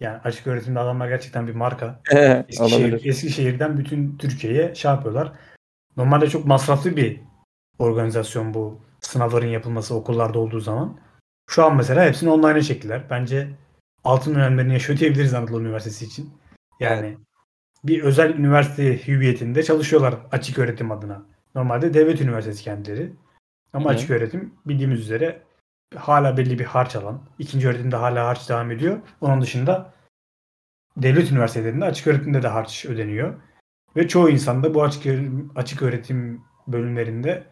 Yani açık öğretimde adamlar gerçekten bir marka. Eskişehir, Olabilir. Eskişehir'den bütün Türkiye'ye şey yapıyorlar. Normalde çok masraflı bir organizasyon bu sınavların yapılması okullarda olduğu zaman. Şu an mesela hepsini online'a çektiler. Bence altın önemlerini yaşıyor diyebiliriz Anadolu Üniversitesi için. Yani bir özel üniversite hüviyetinde çalışıyorlar açık öğretim adına. Normalde devlet üniversitesi kendileri. Ama hı. açık öğretim bildiğimiz üzere hala belli bir harç alan. İkinci öğretimde hala harç devam ediyor. Onun dışında devlet üniversitelerinde açık öğretimde de harç ödeniyor. Ve çoğu insan da bu açık açık öğretim bölümlerinde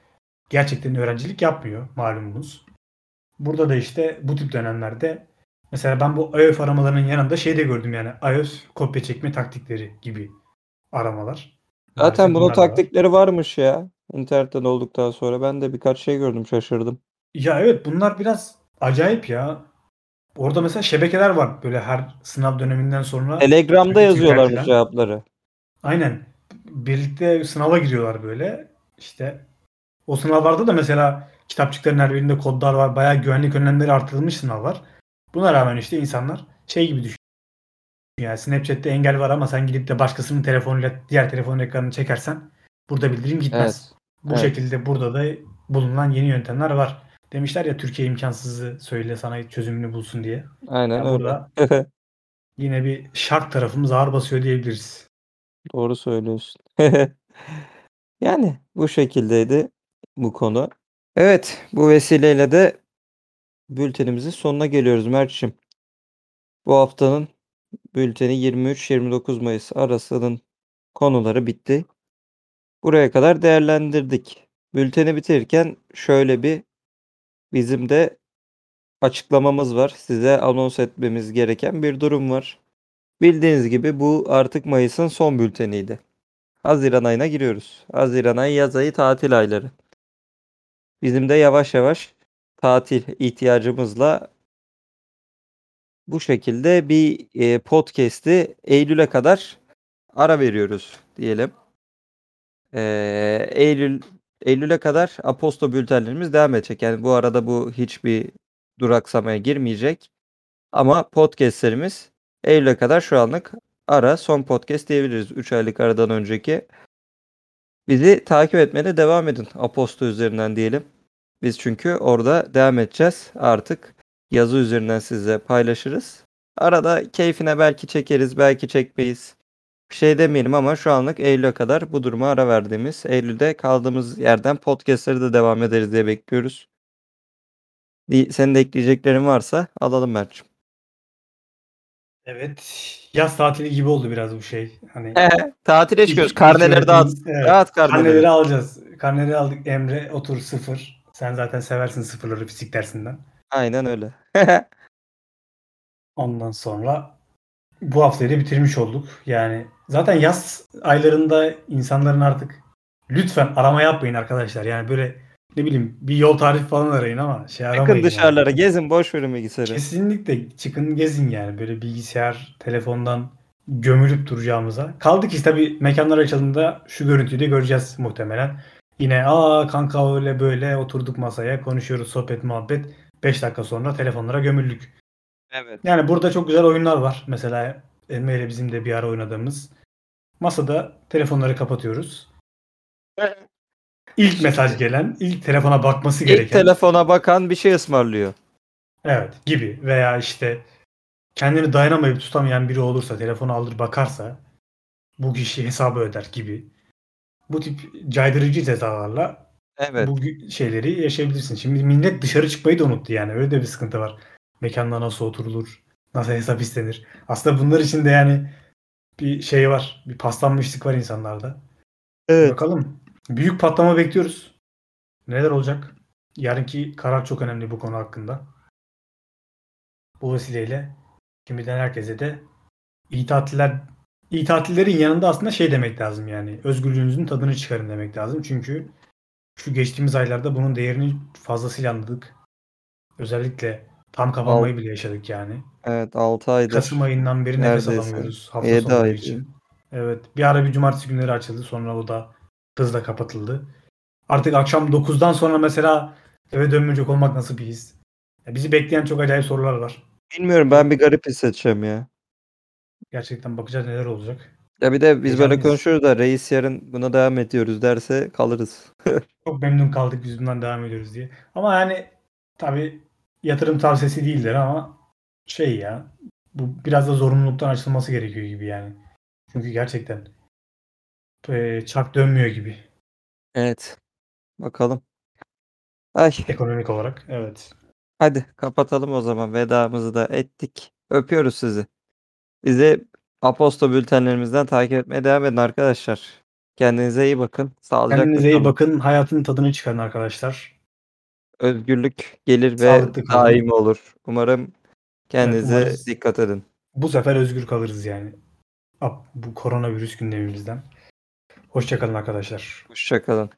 gerçekten öğrencilik yapmıyor malumunuz. Burada da işte bu tip dönemlerde mesela ben bu iOS aramalarının yanında şey de gördüm yani iOS kopya çekme taktikleri gibi aramalar. Zaten bunun da var. taktikleri varmış ya. İnternetten olduktan sonra ben de birkaç şey gördüm şaşırdım. Ya evet bunlar biraz acayip ya. Orada mesela şebekeler var böyle her sınav döneminden sonra. Telegram'da yazıyorlarmış Türkiye'den. cevapları. Aynen. Birlikte sınava giriyorlar böyle. İşte o sınavlarda da mesela kitapçıkların her birinde kodlar var. Bayağı güvenlik önlemleri artırılmış sınav var. Buna rağmen işte insanlar şey gibi düşünüyor. Yani Snapchat'te engel var ama sen gidip de başkasının telefonuyla diğer telefonun ekranını çekersen burada bildirim gitmez. Evet. Bu Evet. şekilde burada da bulunan yeni yöntemler var. Demişler ya Türkiye imkansızı söyle sana çözümünü bulsun diye. Aynen Ya öyle. burada yine bir şark tarafımız ağır basıyor diyebiliriz. Doğru söylüyorsun. Yani bu şekildeydi bu konu. Evet, bu vesileyle de bültenimizin sonuna geliyoruz Mert'ciğim. Bu haftanın bülteni 23-29 Mayıs arasının konuları bitti. Buraya kadar değerlendirdik. Bülteni bitirirken şöyle bir bizim de açıklamamız var. Size anons etmemiz gereken bir durum var. Bildiğiniz gibi bu artık Mayıs'ın son bülteniydi. Haziran ayına giriyoruz. Haziran ayı yaz ayı tatil ayları. Bizim de yavaş yavaş tatil ihtiyacımızla bu şekilde bir e, podcast'i Eylül'e kadar ara veriyoruz diyelim. E, Eylül Eylül'e kadar Aposto bültenlerimiz devam edecek. Yani bu arada bu hiçbir duraksamaya girmeyecek. Ama podcast'lerimiz Eylül'e kadar şu anlık ara son podcast diyebiliriz. 3 aylık aradan önceki. Bizi takip etmeye de devam edin. Aposto üzerinden diyelim. Biz çünkü orada devam edeceğiz. Artık yazı üzerinden size paylaşırız. Arada keyfine belki çekeriz, belki çekmeyiz. Bir şey demeyelim ama şu anlık Eylül'e kadar bu duruma ara verdiğimiz, Eylül'de kaldığımız yerden podcastları da devam ederiz diye bekliyoruz. Senin de ekleyeceklerin varsa alalım Mert'ciğim. Evet. Yaz tatili gibi oldu biraz bu şey. Hani Tatile İlk- çıkıyoruz. Karneleri dağıt. evet. Dağıt karneleri. Karneleri alacağız. Karneleri aldık. Emre otur sıfır. Sen zaten seversin sıfırları fizik dersinden. Aynen öyle. Ondan sonra bu haftayı da bitirmiş olduk. Yani zaten yaz aylarında insanların artık lütfen arama yapmayın arkadaşlar. Yani böyle ne bileyim bir yol tarifi falan arayın ama şey aramayın. Çıkın yani. dışarılara gezin boş verin bilgisayarı. Kesinlikle çıkın gezin yani böyle bilgisayar, telefondan gömülüp duracağımıza. Kaldı ki tabii mekanlar açıldığında şu görüntüyü de göreceğiz muhtemelen. Yine aa kanka öyle böyle oturduk masaya konuşuyoruz sohbet muhabbet. 5 dakika sonra telefonlara gömüldük. Evet. Yani burada çok güzel oyunlar var. Mesela Emre ile bizim de bir ara oynadığımız. Masada telefonları kapatıyoruz. İlk mesaj gelen, ilk telefona bakması İlk gereken. telefona bakan bir şey ısmarlıyor. Evet gibi veya işte kendini dayanamayıp tutamayan biri olursa telefonu alır bakarsa bu kişi hesabı öder gibi. Bu tip caydırıcı cezalarla Evet. bu şeyleri yaşayabilirsin. Şimdi millet dışarı çıkmayı da unuttu yani. Öyle de bir sıkıntı var. Mekanda nasıl oturulur? Nasıl hesap istenir? Aslında bunlar için de yani bir şey var. Bir paslanmışlık var insanlarda. Evet. Bakalım. Büyük patlama bekliyoruz. Neler olacak? Yarınki karar çok önemli bu konu hakkında. Bu vesileyle şimdiden herkese de iyi tatiller iyi tatillerin yanında aslında şey demek lazım yani. Özgürlüğünüzün tadını çıkarın demek lazım. Çünkü şu geçtiğimiz aylarda bunun değerini fazlasıyla anladık. Özellikle Tam kapanmayı bile yaşadık yani. Evet 6 aydır. Kasım ayından beri nefes Neredeyse. alamıyoruz hafta Yedi sonları ay için. Evet. Bir ara bir cumartesi günleri açıldı. Sonra o da hızla kapatıldı. Artık akşam 9'dan sonra mesela eve dönmeyecek olmak nasıl bir his? Ya bizi bekleyen çok acayip sorular var. Bilmiyorum ben bir garip hissedeceğim ya. Gerçekten bakacağız neler olacak. Ya bir de biz böyle Heyecanlıyız. konuşuyoruz da reis yarın buna devam ediyoruz derse kalırız. Çok memnun kaldık biz bundan devam ediyoruz diye. Ama yani tabii yatırım tavsiyesi değildir ama şey ya bu biraz da zorunluluktan açılması gerekiyor gibi yani. Çünkü gerçekten eee, çark dönmüyor gibi Evet. Bakalım. Ay ekonomik olarak. Evet. hadi kapatalım o zaman. Vedamızı da ettik. Öpüyoruz sizi. Bizi Aposto bültenlerimizden takip etmeye devam edin arkadaşlar. Kendinize iyi bakın. Sağlıcakla Kendinize iyi kalın. bakın. Hayatın tadını çıkarın arkadaşlar. Özgürlük gelir ve Sağlıklı kalın. daim olur. Umarım kendinize umarız. dikkat edin. Bu sefer özgür kalırız yani. Ab- Bu koronavirüs gündemimizden. Hoşçakalın arkadaşlar. Hoşçakalın.